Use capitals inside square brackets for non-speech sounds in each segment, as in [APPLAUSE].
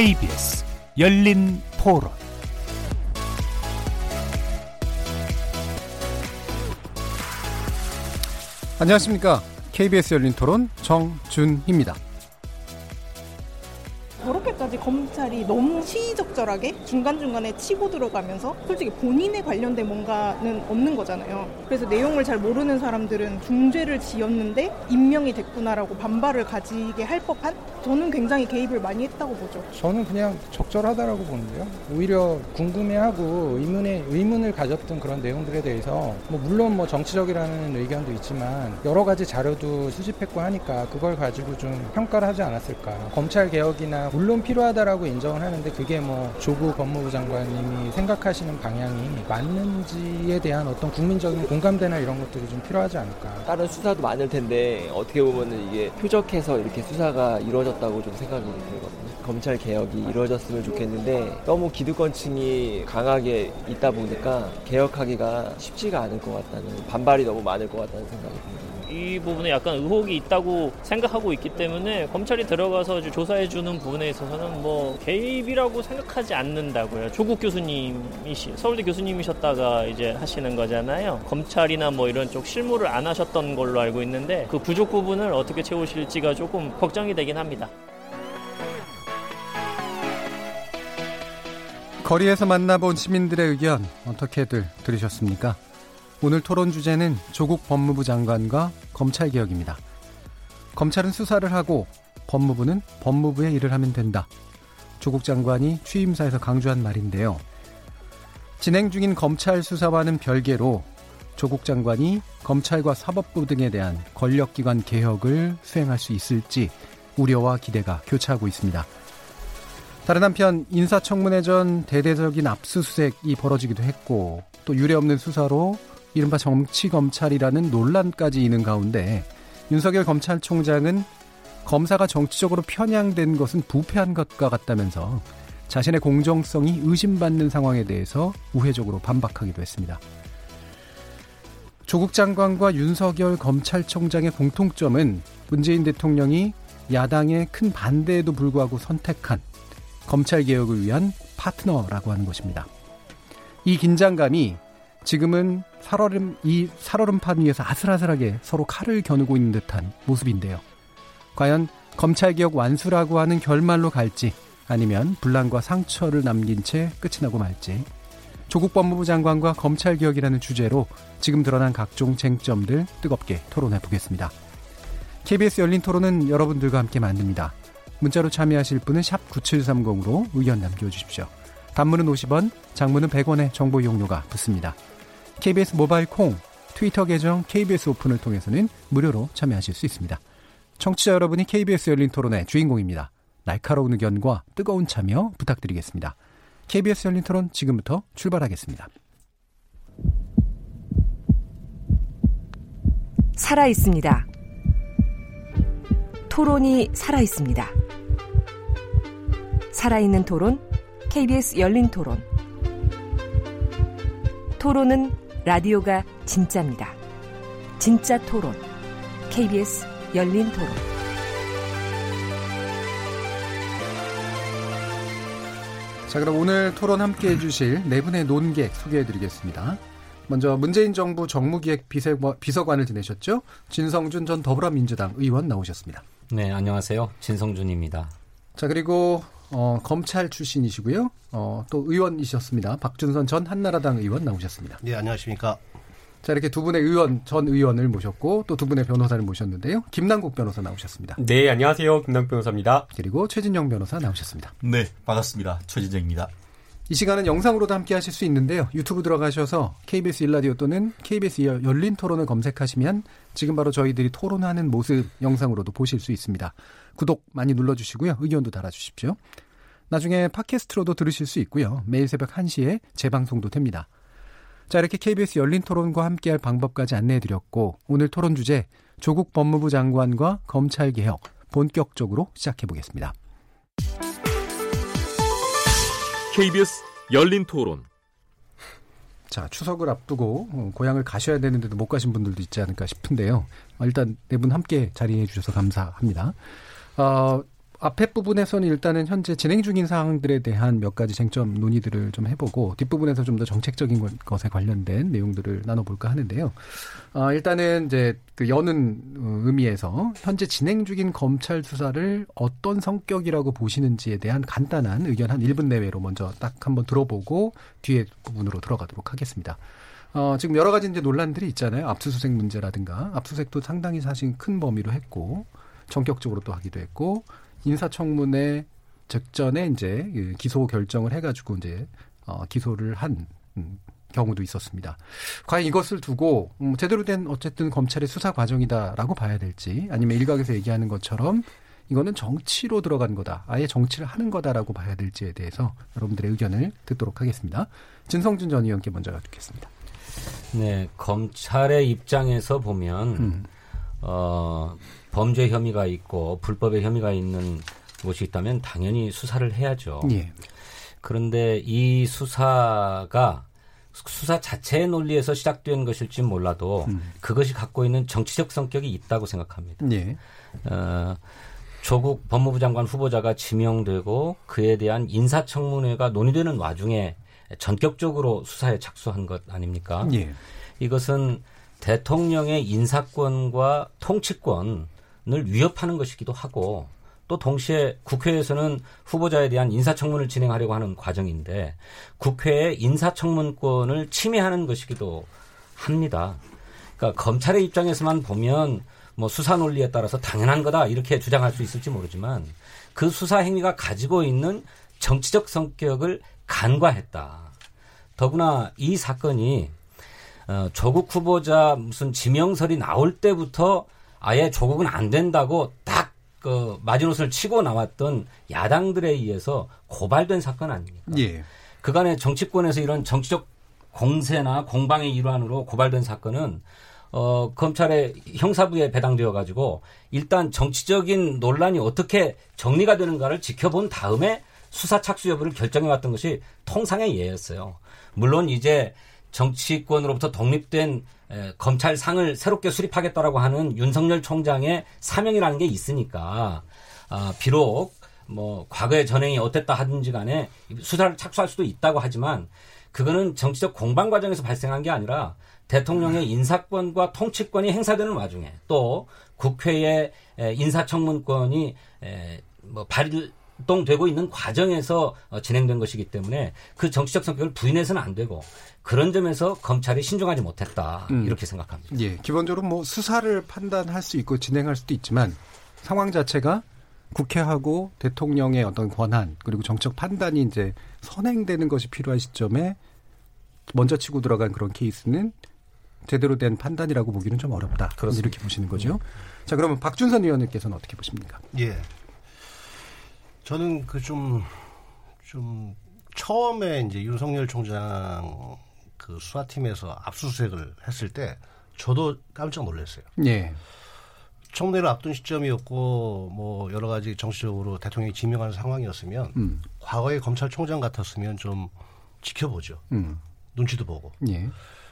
KBS 열린 토론 안녕하십니까. KBS 열린 토론 정준희입니다. 저렇게까지 검찰이 너무 시의적절하게 중간중간에 치고 들어가면서 솔직히 본인에 관련된 뭔가는 없는 거잖아요. 그래서 내용을 잘 모르는 사람들은 중죄를 지었는데 임명이 됐구나라고 반발을 가지게 할 법한 저는 굉장히 개입을 많이 했다고 보죠. 저는 그냥 적절하다라고 보는데요. 오히려 궁금해하고 의문에 의문을 가졌던 그런 내용들에 대해서 뭐 물론 뭐 정치적이라는 의견도 있지만 여러 가지 자료도 수집했고 하니까 그걸 가지고 좀 평가를 하지 않았을까. 검찰 개혁이나 물론 필요하다라고 인정을 하는데 그게 뭐 조국 법무부 장관님이 생각하시는 방향이 맞는지에 대한 어떤 국민적인 공감대나 이런 것들이 좀 필요하지 않을까. 다른 수사도 많을 텐데 어떻게 보면은 이게 표적해서 이렇게 수사가 이루어 졌다고 좀 생각이 들거든요. 검찰 개혁이 이루어졌으면 좋겠는데 너무 기득권층이 강하게 있다 보니까 개혁하기가 쉽지가 않을 것 같다는 반발이 너무 많을 것 같다는 생각이 듭니다. 이 부분에 약간 의혹이 있다고 생각하고 있기 때문에 검찰이 들어가서 조사해 주는 부분에 있어서는 뭐 개입이라고 생각하지 않는다고요. 조국 교수님이시 서울대 교수님이셨다가 이제 하시는 거잖아요. 검찰이나 뭐 이런 쪽 실무를 안 하셨던 걸로 알고 있는데 그 부족 부분을 어떻게 채우실지가 조금 걱정이 되긴 합니다. 거리에서 만나본 시민들의 의견 어떻게들 들으셨습니까? 오늘 토론 주제는 조국 법무부 장관과 검찰 개혁입니다. 검찰은 수사를 하고 법무부는 법무부의 일을 하면 된다. 조국 장관이 취임사에서 강조한 말인데요. 진행 중인 검찰 수사와는 별개로 조국 장관이 검찰과 사법부 등에 대한 권력기관 개혁을 수행할 수 있을지 우려와 기대가 교차하고 있습니다. 다른 한편 인사청문회 전 대대적인 압수수색이 벌어지기도 했고 또 유례 없는 수사로 이른바 정치검찰이라는 논란까지 있는 가운데 윤석열 검찰총장은 검사가 정치적으로 편향된 것은 부패한 것과 같다면서 자신의 공정성이 의심받는 상황에 대해서 우회적으로 반박하기도 했습니다. 조국 장관과 윤석열 검찰총장의 공통점은 문재인 대통령이 야당의 큰 반대에도 불구하고 선택한 검찰 개혁을 위한 파트너라고 하는 것입니다. 이 긴장감이 지금은 살얼음 이 살얼음판 위에서 아슬아슬하게 서로 칼을 겨누고 있는 듯한 모습인데요. 과연 검찰 개혁 완수라고 하는 결말로 갈지 아니면 분란과 상처를 남긴 채 끝이 나고 말지 조국 법무부 장관과 검찰 개혁이라는 주제로 지금 드러난 각종 쟁점들 뜨겁게 토론해 보겠습니다. KBS 열린 토론은 여러분들과 함께 만듭니다. 문자로 참여하실 분은 9730으로 의견 남겨주십시오. 단문은 50원, 장문은 100원의 정보 이용료가 붙습니다. KBS 모바일 콩, 트위터 계정 KBS 오픈을 통해서는 무료로 참여하실 수 있습니다. 청취자 여러분이 KBS 열린 토론의 주인공입니다. 날카로운 의견과 뜨거운 참여 부탁드리겠습니다. KBS 열린 토론 지금부터 출발하겠습니다. 살아 있습니다. 토론이 살아 있습니다. 살아있는 토론, KBS 열린 토론. 토론은 라디오가 진짜입니다. 진짜 토론, KBS 열린 토론. 자, 그럼 오늘 토론 함께 해주실 네 분의 논객 소개해드리겠습니다. 먼저 문재인 정부 정무기획 비서관을 지내셨죠? 진성준 전 더불어민주당 의원 나오셨습니다. 네, 안녕하세요. 진성준입니다. 자, 그리고 어, 검찰 출신이시고요. 어, 또 의원이셨습니다. 박준선 전 한나라당 의원 나오셨습니다. 네, 안녕하십니까. 자, 이렇게 두 분의 의원, 전 의원을 모셨고 또 두 분의 변호사를 모셨는데요. 김남국 변호사 나오셨습니다. 네, 안녕하세요. 김남국 변호사입니다. 그리고 최진영 변호사 나오셨습니다. 네, 반갑습니다. 최진정입니다. 이 시간은 영상으로도 함께 하실 수 있는데요. 유튜브 들어가셔서 KBS 일라디오 또는 KBS 열린 토론을 검색하시면 지금 바로 저희들이 토론하는 모습 영상으로도 보실 수 있습니다. 구독 많이 눌러주시고요. 의견도 달아주십시오. 나중에 팟캐스트로도 들으실 수 있고요. 매일 새벽 1시에 재방송도 됩니다. 자, 이렇게 KBS 열린 토론과 함께할 방법까지 안내해드렸고, 오늘 토론 주제, 조국 법무부 장관과 검찰 개혁, 본격적으로 시작해보겠습니다. KBS 열린 토론. 자, 추석을 앞두고 어, 고향을 가셔야 되는데도 못 가신 분들도 있지 않을까 싶은데요. 어, 일단 네 분 함께 자리해 주셔서 감사합니다. 어, 앞에 부분에서는 일단은 현재 진행 중인 사항들에 대한 몇 가지 쟁점 논의들을 좀 해보고 뒷부분에서 좀 더 정책적인 것에 관련된 내용들을 나눠볼까 하는데요. 아, 일단은 이제 그 여는 어, 의미에서 현재 진행 중인 검찰 수사를 어떤 성격이라고 보시는지에 대한 간단한 의견 한 1분 내외로 먼저 딱 한번 들어보고 뒤에 부분으로 들어가도록 하겠습니다. 어, 지금 여러 가지 이제 논란들이 있잖아요. 압수수색 문제라든가 압수수색도 상당히 사실 큰 범위로 했고 전격적으로 또 하기도 했고 인사청문회 직전에 이제 그 기소 결정을 해가지고 이제 어, 기소를 한 음, 경우도 있었습니다. 과연 이것을 두고 음, 제대로 된 어쨌든 검찰의 수사 과정이다라고 봐야 될지 아니면 일각에서 얘기하는 것처럼 이거는 정치로 들어간 거다. 아예 정치를 하는 거다라고 봐야 될지에 대해서 여러분들의 의견을 듣도록 하겠습니다. 진성준 전 의원께 먼저 듣겠습니다. 네, 검찰의 입장에서 보면 음. 어, 범죄 혐의가 있고 불법의 혐의가 있는 곳이 있다면 당연히 수사를 해야죠. 예. 그런데 이 수사가 수사 자체의 논리에서 시작된 것일지 몰라도 음. 그것이 갖고 있는 정치적 성격이 있다고 생각합니다. 예. 어, 조국 법무부 장관 후보자가 지명되고 그에 대한 인사청문회가 논의되는 와중에 전격적으로 수사에 착수한 것 아닙니까? 예. 이것은 대통령의 인사권과 통치권을 위협하는 것이기도 하고 또 동시에 국회에서는 후보자에 대한 인사청문을 진행하려고 하는 과정인데 국회의 인사청문권을 침해하는 것이기도 합니다. 그러니까 검찰의 입장에서만 보면 뭐 수사 논리에 따라서 당연한 거다 이렇게 주장할 수 있을지 모르지만 그 수사 행위가 가지고 있는 정치적 성격을 간과했다. 더구나 이 사건이 어, 조국 후보자 무슨 지명설이 나올 때부터 아예 조국은 안 된다고 딱 그 마지노선을 치고 나왔던 야당들에 의해서 고발된 사건 아닙니까? 예. 그간의 정치권에서 이런 정치적 공세나 공방의 일환으로 고발된 사건은 어, 검찰의 형사부에 배당되어 가지고 일단 정치적인 논란이 어떻게 정리가 되는가를 지켜본 다음에 수사 착수 여부를 결정해 왔던 것이 통상의 예였어요. 물론 이제 정치권으로부터 독립된 에, 검찰상을 새롭게 수립하겠다라고 하는 윤석열 총장의 사명이라는 게 있으니까 아, 비록 뭐 과거의 전행이 어땠다 하든지 간에 수사를 착수할 수도 있다고 하지만 그거는 정치적 공방 과정에서 발생한 게 아니라 대통령의 인사권과 통치권이 행사되는 와중에 또 국회의 인사청문권이 뭐 발의 활동되고 있는 과정에서 어, 진행된 것이기 때문에 그 정치적 성격을 부인해서는 안 되고 그런 점에서 검찰이 신중하지 못했다 음. 이렇게 생각합니다. 예, 기본적으로 뭐 수사를 판단할 수 있고 진행할 수도 있지만 상황 자체가 국회하고 대통령의 어떤 권한 그리고 정책 판단이 이제 선행되는 것이 필요한 시점에 먼저 치고 들어간 그런 케이스는 제대로 된 판단이라고 보기는 좀 어렵다. 그렇습니다. 이렇게 보시는 거죠. 자, 그러면 박준선 의원님께서는 어떻게 보십니까? 예. 저는 그 좀, 좀, 처음에 이제 윤석열 총장 그 수사팀에서 압수수색을 했을 때 저도 깜짝 놀랐어요. 예. 청문회를 앞둔 시점이었고 뭐 여러 가지 정치적으로 대통령이 지명하는 상황이었으면 음. 과거의 검찰총장 같았으면 좀 지켜보죠. 음. 눈치도 보고. 예.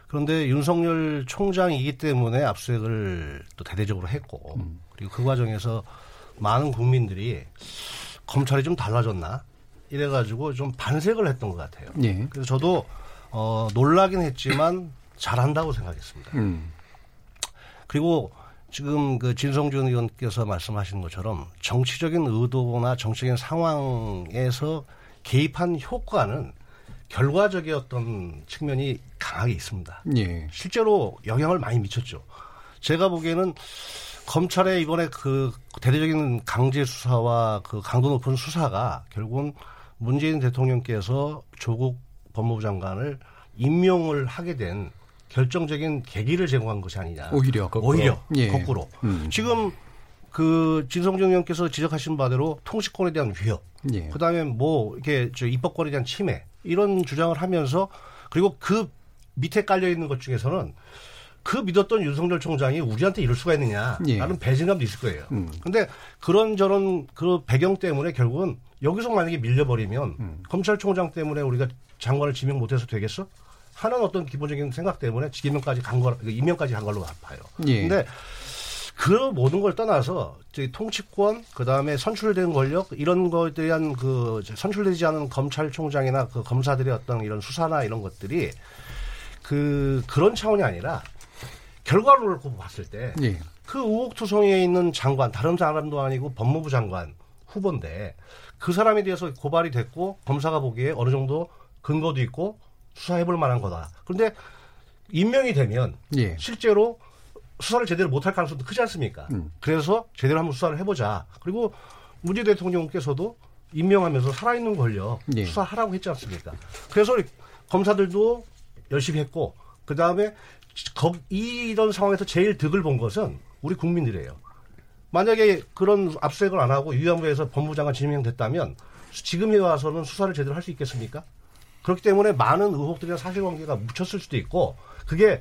그런데 윤석열 총장이기 때문에 압수수색을 또 대대적으로 했고 음. 그리고 그 과정에서 많은 국민들이 검찰이 좀 달라졌나 이래가지고 좀 반색을 했던 것 같아요. 예. 그래서 저도 어, 놀라긴 했지만 잘한다고 생각했습니다. 음. 그리고 지금 그 진성준 의원께서 말씀하신 것처럼 정치적인 의도나 정치적인 상황에서 개입한 효과는 결과적이었던 측면이 강하게 있습니다. 예. 실제로 영향을 많이 미쳤죠. 제가 보기에는 검찰의 이번에 그 대대적인 강제 수사와 그 강도 높은 수사가 결국은 문재인 대통령께서 조국 법무부 장관을 임명을 하게 된 결정적인 계기를 제공한 것이 아니냐. 오히려 거꾸로. 오히려 예. 거꾸로. 음. 지금 그 진성정 의원께서 지적하신 바대로 통치권에 대한 위협, 예. 그다음에 뭐 이렇게 저 입법권에 대한 침해 이런 주장을 하면서 그리고 그 밑에 깔려 있는 것 중에서는 그 믿었던 윤석열 총장이 우리한테 이럴 수가 있느냐라는 예. 배신감도 있을 거예요. 음. 근데 그런 저런 그 배경 때문에 결국은 여기서 만약에 밀려버리면 음. 검찰총장 때문에 우리가 장관을 지명 못해서 되겠어? 하는 어떤 기본적인 생각 때문에 지명까지 간 거, 임명까지 간 걸로 봐요. 예. 근데 그 모든 걸 떠나서 통치권 그 다음에 선출된 권력 이런 것에 대한 그 선출되지 않은 검찰총장이나 그 검사들의 어떤 이런 수사나 이런 것들이 그 그런 차원이 아니라 결과를 놓고 봤을 때그 예. 그 의혹투성이에 있는 장관 다른 사람도 아니고 법무부 장관 후보인데 그 사람에 대해서 고발이 됐고 검사가 보기에 어느 정도 근거도 있고 수사해볼 만한 거다. 그런데 임명이 되면 예. 실제로 수사를 제대로 못할 가능성도 크지 않습니까? 음. 그래서 제대로 한번 수사를 해보자. 그리고 문재 대통령께서도 임명하면서 살아있는 권력 예. 수사하라고 했지 않습니까? 그래서 검사들도 열심히 했고 그 다음에 이런 상황에서 제일 득을 본 것은 우리 국민들이에요. 만약에 그런 압수수색을 안 하고 위안부에서 법무장관 지명됐다면 지금에 와서는 수사를 제대로 할 수 있겠습니까? 그렇기 때문에 많은 의혹들이나 사실관계가 묻혔을 수도 있고 그게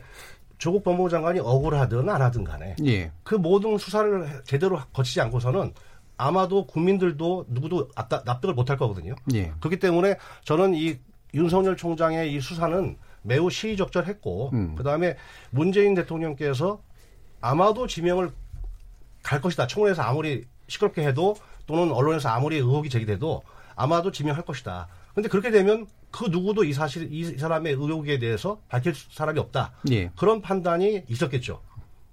조국 법무부 장관이 억울하든 안 하든 간에 예. 그 모든 수사를 제대로 거치지 않고서는 아마도 국민들도 누구도 납득을 못할 거거든요. 예. 그렇기 때문에 저는 이 윤석열 총장의 이 수사는 매우 시의적절했고 음. 그다음에 문재인 대통령께서 아마도 지명을 갈 것이다. 청문회에서 아무리 시끄럽게 해도 또는 언론에서 아무리 의혹이 제기돼도 아마도 지명할 것이다. 근데 그렇게 되면 그 누구도 이 사실 이 사람의 의혹에 대해서 밝힐 사람이 없다. 예. 그런 판단이 있었겠죠.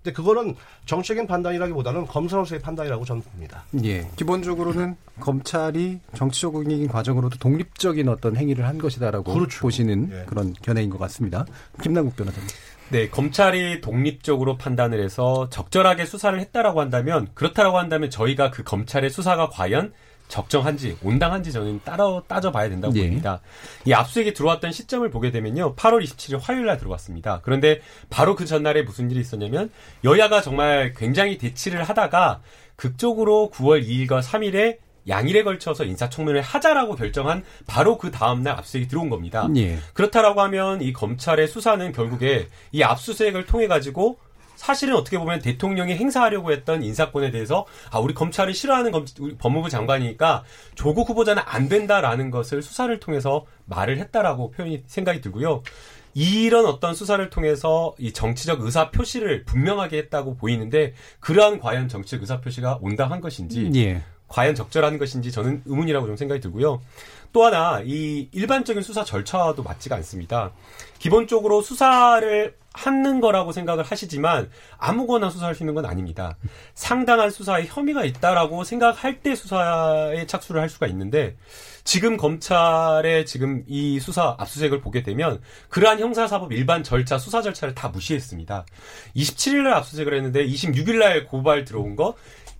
근데 그거는 정책인 판단이라기보다는 검사로서의 판단이라고 저는 봅니다. 예. 기본적으로는 검찰이 정치적인 과정으로도 독립적인 어떤 행위를 한 것이다라고 그렇죠. 보시는 예. 그런 견해인 것 같습니다. 김남국 변호사님. 네, 검찰이 독립적으로 판단을 해서 적절하게 수사를 했다라고 한다면 그렇다라고 한다면 저희가 그 검찰의 수사가 과연 적정한지 온당한지 저는 따라 따져봐야 된다고 예. 봅니다. 이 압수수색이 들어왔던 시점을 보게 되면요, 8월 27일 화요일 날 들어왔습니다. 그런데 바로 그 전날에 무슨 일이 있었냐면 여야가 정말 굉장히 대치를 하다가 극적으로 9월 2일과 3일에 양일에 걸쳐서 인사청문회를 하자라고 결정한 바로 그 다음날 압수수색이 들어온 겁니다. 예. 그렇다라고 하면 이 검찰의 수사는 결국에 이 압수수색을 통해 가지고 사실은 어떻게 보면 대통령이 행사하려고 했던 인사권에 대해서 아 우리 검찰이 싫어하는 검, 법무부 장관이니까 조국 후보자는 안 된다라는 것을 수사를 통해서 말을 했다라고 표현이 생각이 들고요. 이런 어떤 수사를 통해서 이 정치적 의사 표시를 분명하게 했다고 보이는데 그러한 과연 정치적 의사 표시가 온당한 것인지 예. 과연 적절한 것인지 저는 의문이라고 좀 생각이 들고요. 또 하나 이 일반적인 수사 절차와도 맞지가 않습니다. 기본적으로 수사를 하는 거라고 생각을 하시지만 아무거나 수사할 수 있는 건 아닙니다. 상당한 수사에 혐의가 있다라고 생각할 때 수사에 착수를 할 수가 있는데 지금 검찰의 지금 이 수사 압수수색을 보게 되면 그러한 형사사법 일반 절차 수사 절차를 다 무시했습니다. 27일 날 압수수색을 했는데 26일 날 고발 들어온 거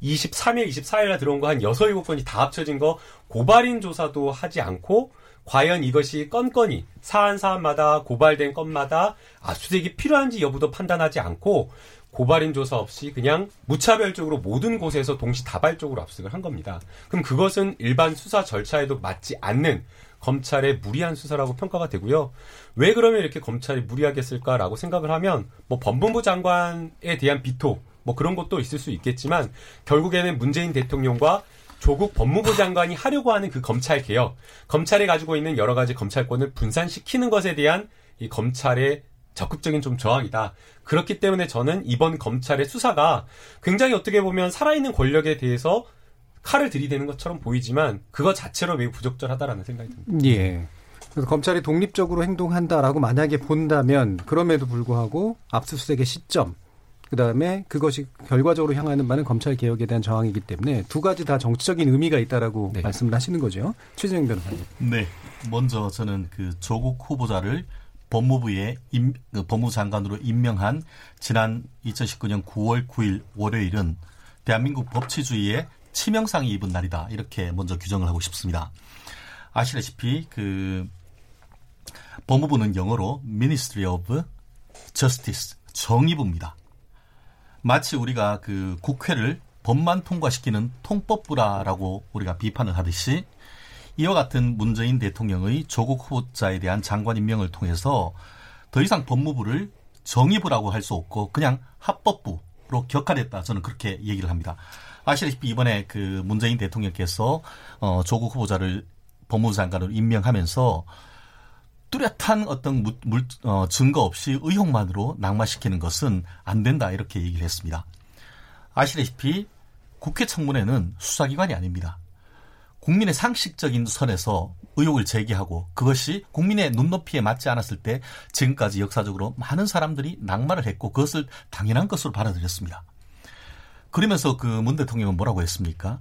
23일, 24일에 들어온 거 한 6, 7건이 다 합쳐진 거 고발인 조사도 하지 않고 과연 이것이 건건이 사안 사안마다 고발된 건마다 압수수색이 필요한지 여부도 판단하지 않고 고발인 조사 없이 그냥 무차별적으로 모든 곳에서 동시다발적으로 압수수색을 한 겁니다. 그럼 그것은 일반 수사 절차에도 맞지 않는 검찰의 무리한 수사라고 평가가 되고요. 왜 그러면 이렇게 검찰이 무리하게 했을까라고 생각을 하면 뭐 법무부 장관에 대한 비토 뭐 그런 것도 있을 수 있겠지만 결국에는 문재인 대통령과 조국 법무부 장관이 하려고 하는 그 검찰 개혁, 검찰이 가지고 있는 여러 가지 검찰권을 분산시키는 것에 대한 이 검찰의 적극적인 좀 저항이다. 그렇기 때문에 저는 이번 검찰의 수사가 굉장히 어떻게 보면 살아있는 권력에 대해서 칼을 들이대는 것처럼 보이지만 그거 자체로 매우 부적절하다라는 생각이 듭니다. 예. 그래서 검찰이 독립적으로 행동한다라고 만약에 본다면 그럼에도 불구하고 압수수색의 시점 그 다음에 그것이 결과적으로 향하는 바는 검찰 개혁에 대한 저항이기 때문에 두 가지 다 정치적인 의미가 있다라고 네. 말씀을 하시는 거죠. 최진영 변호사님. 네. 먼저 저는 그 조국 후보자를 법무부에 임, 그 법무부 장관으로 임명한 지난 2019년 9월 9일 월요일은 대한민국 법치주의에 치명상이 입은 날이다. 이렇게 먼저 규정을 하고 싶습니다. 아시다시피 그 법무부는 영어로 Ministry of Justice 정의부입니다. 마치 우리가 그 국회를 법만 통과시키는 통법부라라고 우리가 비판을 하듯이 이와 같은 문재인 대통령의 조국 후보자에 대한 장관 임명을 통해서 더 이상 법무부를 정의부라고 할 수 없고 그냥 합법부로 격화됐다 저는 그렇게 얘기를 합니다. 아시다시피 이번에 그 문재인 대통령께서 어 조국 후보자를 법무부 장관으로 임명하면서 뚜렷한 어떤 물, 물, 어, 증거 없이 의혹만으로 낙마시키는 것은 안 된다 이렇게 얘기를 했습니다. 아시다시피 국회 청문회는 수사기관이 아닙니다. 국민의 상식적인 선에서 의혹을 제기하고 그것이 국민의 눈높이에 맞지 않았을 때 지금까지 역사적으로 많은 사람들이 낙마를 했고 그것을 당연한 것으로 받아들였습니다. 그러면서 그 문 대통령은 뭐라고 했습니까?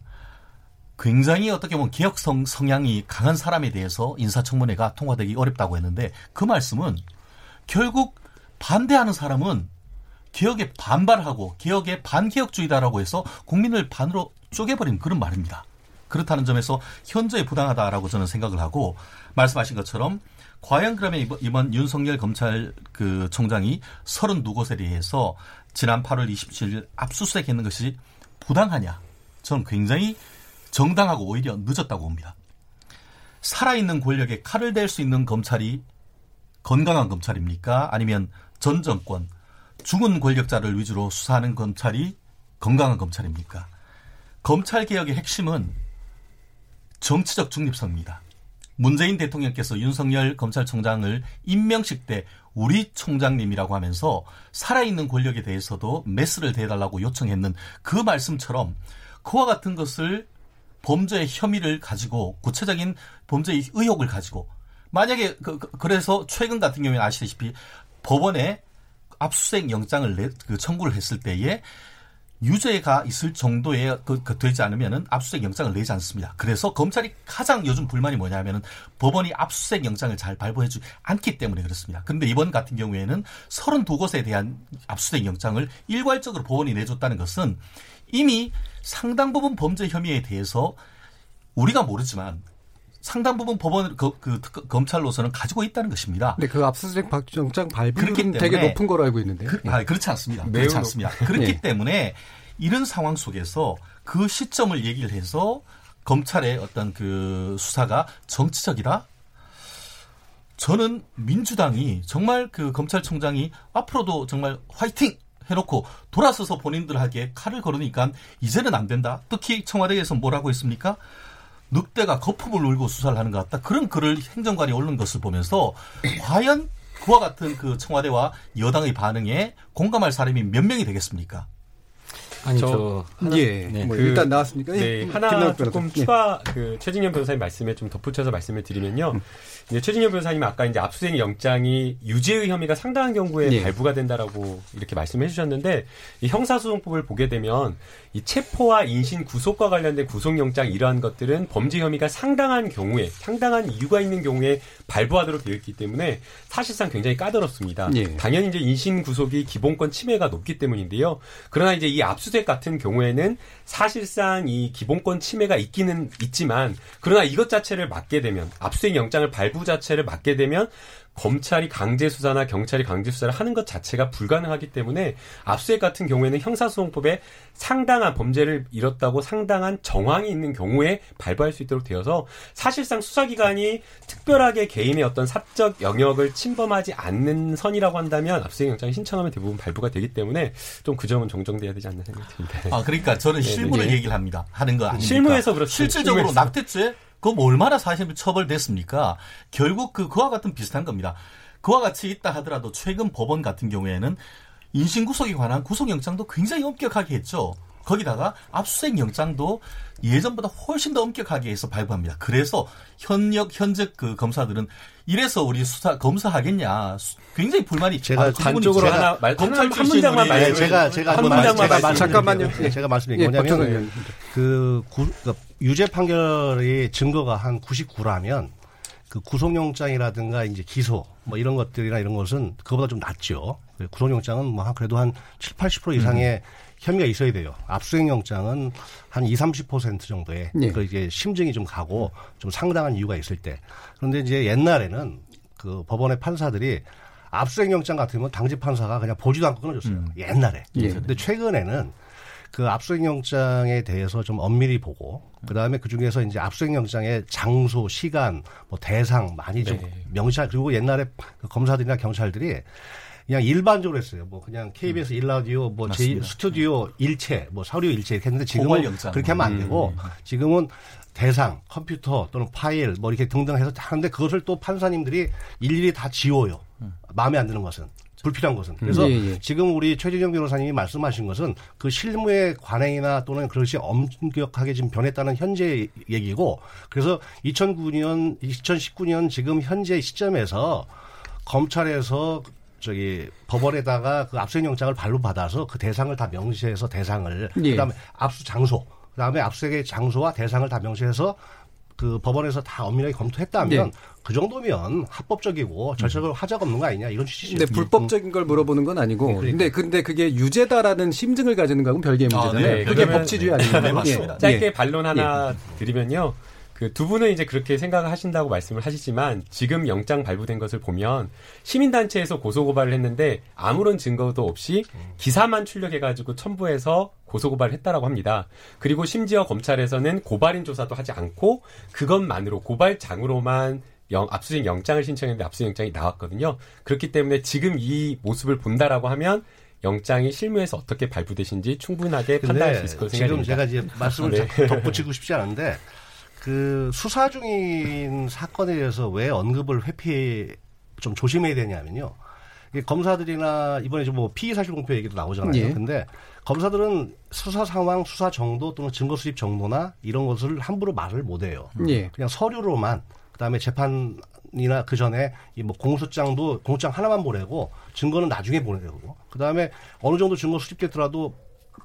굉장히 어떻게 보면 개혁성 성향이 강한 사람에 대해서 인사청문회가 통과되기 어렵다고 했는데 그 말씀은 결국 반대하는 사람은 개혁에 반발하고 개혁에 반개혁주의다라고 해서 국민을 반으로 쪼개버린 그런 말입니다. 그렇다는 점에서 현저히 부당하다라고 저는 생각을 하고 말씀하신 것처럼 과연 그러면 이번, 윤석열 검찰 그 총장이 32곳에 대해서 지난 8월 27일 압수수색했는 것이 부당하냐? 저는 굉장히 정당하고 오히려 늦었다고 봅니다. 살아있는 권력에 칼을 댈 수 있는 검찰이 건강한 검찰입니까? 아니면 전 정권, 죽은 권력자를 위주로 수사하는 검찰이 건강한 검찰입니까? 검찰 개혁의 핵심은 정치적 중립성입니다. 문재인 대통령께서 윤석열 검찰총장을 임명식 때 우리 총장님이라고 하면서 살아있는 권력에 대해서도 메스를 대달라고 요청했는 그 말씀처럼 그와 같은 것을 범죄의 혐의를 가지고 구체적인 범죄의 의혹을 가지고 만약에 그, 그 래서 최근 같은 경우에 아시다시피 법원에 압수수색 영장을 내, 그 청구를 했을 때에 유죄가 있을 정도의 그, 그 되지 않으면은 압수수색 영장을 내지 않습니다. 그래서 검찰이 가장 요즘 불만이 뭐냐면은 법원이 압수수색 영장을 잘 발부해주지 않기 때문에 그렇습니다. 근데 이번 같은 경우에는 32곳에 대한 압수수색 영장을 일괄적으로 법원이 내줬다는 것은 이미 상당 부분 범죄 혐의에 대해서 우리가 모르지만 상당 부분 법원 그, 그 검찰로서는 가지고 있다는 것입니다. 네, 그 압수수색 영장 발부율은 되게 높은 걸로 알고 있는데. 그, 아, 그렇지 않습니다. 그렇지 않습니다. 그렇기 네. 때문에 이런 상황 속에서 그 시점을 얘기를 해서 검찰의 어떤 그 수사가 정치적이다. 저는 민주당이 정말 그 검찰총장이 앞으로도 정말 화이팅 해놓고 돌아서서 본인들에게 칼을 걸으니까 이제는 안 된다. 특히 청와대에서 뭐라고 했습니까? 늑대가 거품을 울고 수사를 하는 것 같다. 그런 글을 행정관이 올린 것을 보면서 과연 그와 같은 그 청와대와 여당의 반응에 공감할 사람이 몇 명이 되겠습니까? 아니 저, 하나, 예, 네, 뭐 그, 일단 나왔으니까 네, 예, 하나 조금 추가 그 최진영 변호사님 말씀에 좀 덧붙여서 말씀을 드리면요. 음. 이제 최진영 변호사님 아까 이제 압수수색 영장이 유죄의 혐의가 상당한 경우에 예. 발부가 된다라고 이렇게 말씀해 주셨는데 이 형사소송법을 보게 되면 이 체포와 인신 구속과 관련된 구속영장 이러한 것들은 범죄 혐의가 상당한 경우에 상당한 이유가 있는 경우에 발부하도록 되어 있기 때문에 사실상 굉장히 까다롭습니다. 예. 당연히 이제 인신 구속이 기본권 침해가 높기 때문인데요. 그러나 이제 이 압수수색 같은 경우에는 사실상 이 기본권 침해가 있기는 있지만 그러나 이것 자체를 막게 되면 압수수색 영장을 발부 자체를 막게 되면 검찰이 강제 수사나 경찰이 강제 수사를 하는 것 자체가 불가능하기 때문에 압수수색 같은 경우에는 형사소송법에 상당한 범죄를 일었다고 상당한 정황이 있는 경우에 발부할 수 있도록 되어서 사실상 수사기관이 특별하게 개인의 어떤 사적 영역을 침범하지 않는 선이라고 한다면 압수수색 영장을 신청하면 대부분 발부가 되기 때문에 좀 그 점은 정정돼야 되지 않나 생각이 듭니다. 아 그러니까 저는 네, 실무를 네. 얘기를 합니다. 하는 거 아닙니까? 실무에서 그렇죠. 실질적으로 실무에서. 낙태죄 뭐 얼마나 사실 처벌됐습니까? 결국 그 그와 같은 비슷한 겁니다. 그와 같이 있다 하더라도 최근 법원 같은 경우에는 인신구속에 관한 구속영장도 굉장히 엄격하게 했죠. 거기다가 압수수색 영장도 예전보다 훨씬 더 엄격하게 해서 발부합니다. 그래서 현역 현직 그 검사들은 이래서 우리 수사 검사하겠냐 굉장히 불만이 제가 아, 단적으로 하나 말, 검찰 한 문장만 말해 네, 제가 제가 한 문장만 말, 잠깐만요. 네, 제가 말씀드린 게 예, 뭐냐면 그, 구, 그 유죄 판결의 증거가 한 99라면 그 구속영장이라든가 이제 기소 뭐 이런 것들이나 이런 것은 그보다 좀 낫죠. 구속영장은 뭐 한 그래도 한 7, 80% 이상의 음. 혐의가 있어야 돼요. 압수수색 영장은 한 2, 30% 정도의 네. 그 이제 심증이 좀 가고 좀 상당한 이유가 있을 때. 그런데 이제 옛날에는 그 법원의 판사들이 압수수색 영장 같으면 당직 판사가 그냥 보지도 않고 끊어줬어요. 음. 옛날에. 예. 근데 최근에는 그 압수수색 영장에 대해서 좀 엄밀히 보고 그다음에 그중에서 이제 압수수색 영장의 장소, 시간, 뭐 대상 많이 좀 네. 명시할 그리고 옛날에 그 검사들이나 경찰들이 그냥 일반적으로 했어요. 뭐 그냥 KBS 음. 일라디오, 뭐 제 스튜디오 일체, 뭐 서류 일체 이렇게 했는데 지금은 그렇게 하면 안 되고 음. 지금은 대상, 컴퓨터 또는 파일 뭐 이렇게 등등 해서 하는데 그것을 또 판사님들이 일일이 다 지워요. 음. 마음에 안 드는 것은. 불필요한 것은. 그래서 예, 예. 지금 우리 최진영 변호사님이 말씀하신 것은 그 실무의 관행이나 또는 그것이 엄격하게 지금 변했다는 현재 얘기고 그래서 2009년, 2019년 지금 현재 시점에서 검찰에서 저기 법원에다가 그 압수영장을 발부받아서 그 대상을 다 명시해서 대상을 예. 그다음에 압수 장소 그다음에 압수수색의 장소와 대상을 다 명시해서 그 법원에서 다 엄밀하게 검토했다면 네. 그 정도면 합법적이고 절차적으로 하자가 없는 거 아니냐 이런 취지죠. 근데 불법적인 걸 물어보는 건 아니고 네, 그러니까. 근데 근데 그게 유죄다라는 심증을 가지는 거하고는 별개의 아, 문제잖아요. 아, 네. 그게 법치주의 아니에요. 네, 맞습니다. 예. 짧게 반론 하나 예. 드리면요. 그 두 분은 이제 그렇게 생각을 하신다고 말씀을 하시지만 지금 영장 발부된 것을 보면 시민단체에서 고소고발을 했는데 아무런 증거도 없이 기사만 출력해가지고 첨부해서 고소고발을 했다라고 합니다. 그리고 심지어 검찰에서는 고발인 조사도 하지 않고 그것만으로 고발장으로만 영, 압수수색 영장을 신청했는데 압수영장이 나왔거든요. 그렇기 때문에 지금 이 모습을 본다라고 하면 영장이 실무에서 어떻게 발부되신지 충분하게 판단할 수 있을 것으로 생각합니다. 지금 제가 이제 말씀을 네. 덧붙이고 싶지 않은데 그 수사 중인 사건에 대해서 왜 언급을 회피 좀 조심해야 되냐면요. 검사들이나 이번에 뭐 피의 사실 공표 얘기도 나오잖아요. 예. 근데 검사들은 수사 상황, 수사 정도 또는 증거 수집 정도나 이런 것을 함부로 말을 못 해요. 예. 그냥 서류로만 그다음에 재판이나 그 전에 이 뭐 공소장도 공소장 하나만 보내고 증거는 나중에 보내고 그다음에 어느 정도 증거 수집됐더라도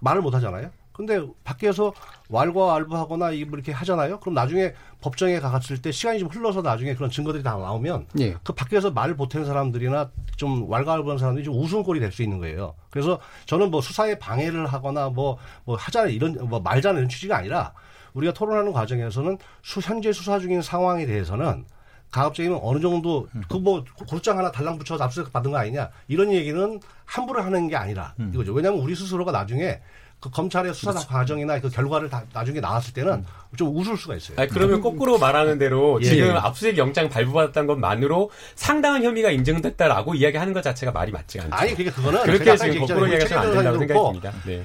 말을 못 하잖아요. 근데 밖에서 왈과 알부하거나 이렇게 하잖아요. 그럼 나중에 법정에 가갔을 때 시간이 좀 흘러서 나중에 그런 증거들이 다 나오면 예. 그 밖에서 말을 못하는 사람들이나 좀 왈가왈부하는 사람들이 좀 웃음꼴이 될 수 있는 거예요. 그래서 저는 뭐 수사에 방해를 하거나 뭐, 뭐 하자는 이런, 뭐 말자는 이런 취지가 아니라 우리가 토론하는 과정에서는 수, 현재 수사 중인 상황에 대해서는 가급적이면 어느 정도 그 뭐 고소장 하나 달랑 붙여서 압수수색 받은 거 아니냐 이런 얘기는 함부로 하는 게 아니라 음. 이거죠. 왜냐하면 우리 스스로가 나중에 그 검찰의 수사 그렇죠. 과정이나 그 결과를 다 나중에 나왔을 때는 좀 웃을 수가 있어요. 아니, 그러면 거꾸로 말하는 대로 예. 지금 압수수색 영장 발부받았다는 것만으로 상당한 혐의가 인정됐다라고 이야기하는 것 자체가 말이 맞지 않죠. 아니, 그게 그거는 그렇게 지금 거꾸로 이야기하시면 안 된다고 생각이 듭니다. 네.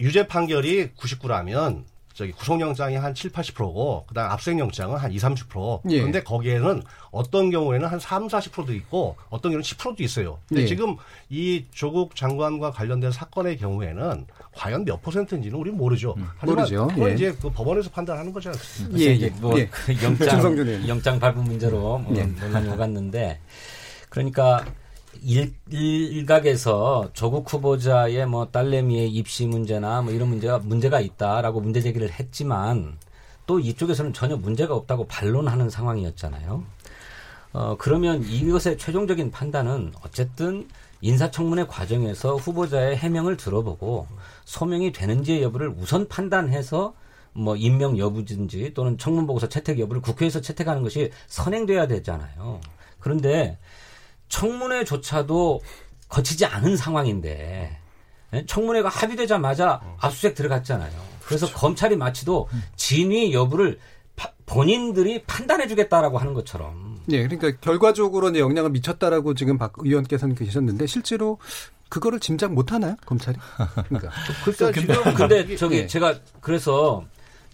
유죄 판결이 99라면 저기 구속영장이 한 7, 80%고 그다음 압수수색영장은 한 2, 30%. 예. 그런데 거기에는 어떤 경우에는 한 3, 40%도 있고 어떤 경우는 10%도 있어요. 근데 예. 지금 이 조국 장관과 관련된 사건의 경우에는 과연 몇 퍼센트인지는 우리는 모르죠. 음, 모르죠. 그건 예. 이제 그 법원에서 판단하는 거지 않습니까? 예, 예. 뭐 예. 그 영장 [LAUGHS] 영장 발부 문제로 뭐 예. 논란이 오갔는데 그러니까 일, 일각에서 조국 후보자의 뭐 딸내미의 입시 문제나 뭐 이런 문제가 문제가 있다라고 문제 제기를 했지만 또 이쪽에서는 전혀 문제가 없다고 반론하는 상황이었잖아요. 어, 그러면 이것의 최종적인 판단은 어쨌든 인사청문회 과정에서 후보자의 해명을 들어보고 소명이 되는지 여부를 우선 판단해서 뭐 임명 여부든지 또는 청문 보고서 채택 여부를 국회에서 채택하는 것이 선행돼야 되잖아요. 그런데 청문회조차도 거치지 않은 상황인데 예? 청문회가 합의되자마자 압수수색 들어갔잖아요. 그래서 그렇죠. 검찰이 마치도 진위 여부를 파, 본인들이 판단해주겠다라고 하는 것처럼. 네, 그러니까 결과적으로 영향을 미쳤다라고 지금 박 의원께서는 계셨는데 실제로 그거를 짐작 못 하나요, 검찰이? 그러니까. [LAUGHS] 글쎄, 지금 근데 저기 네. 제가 그래서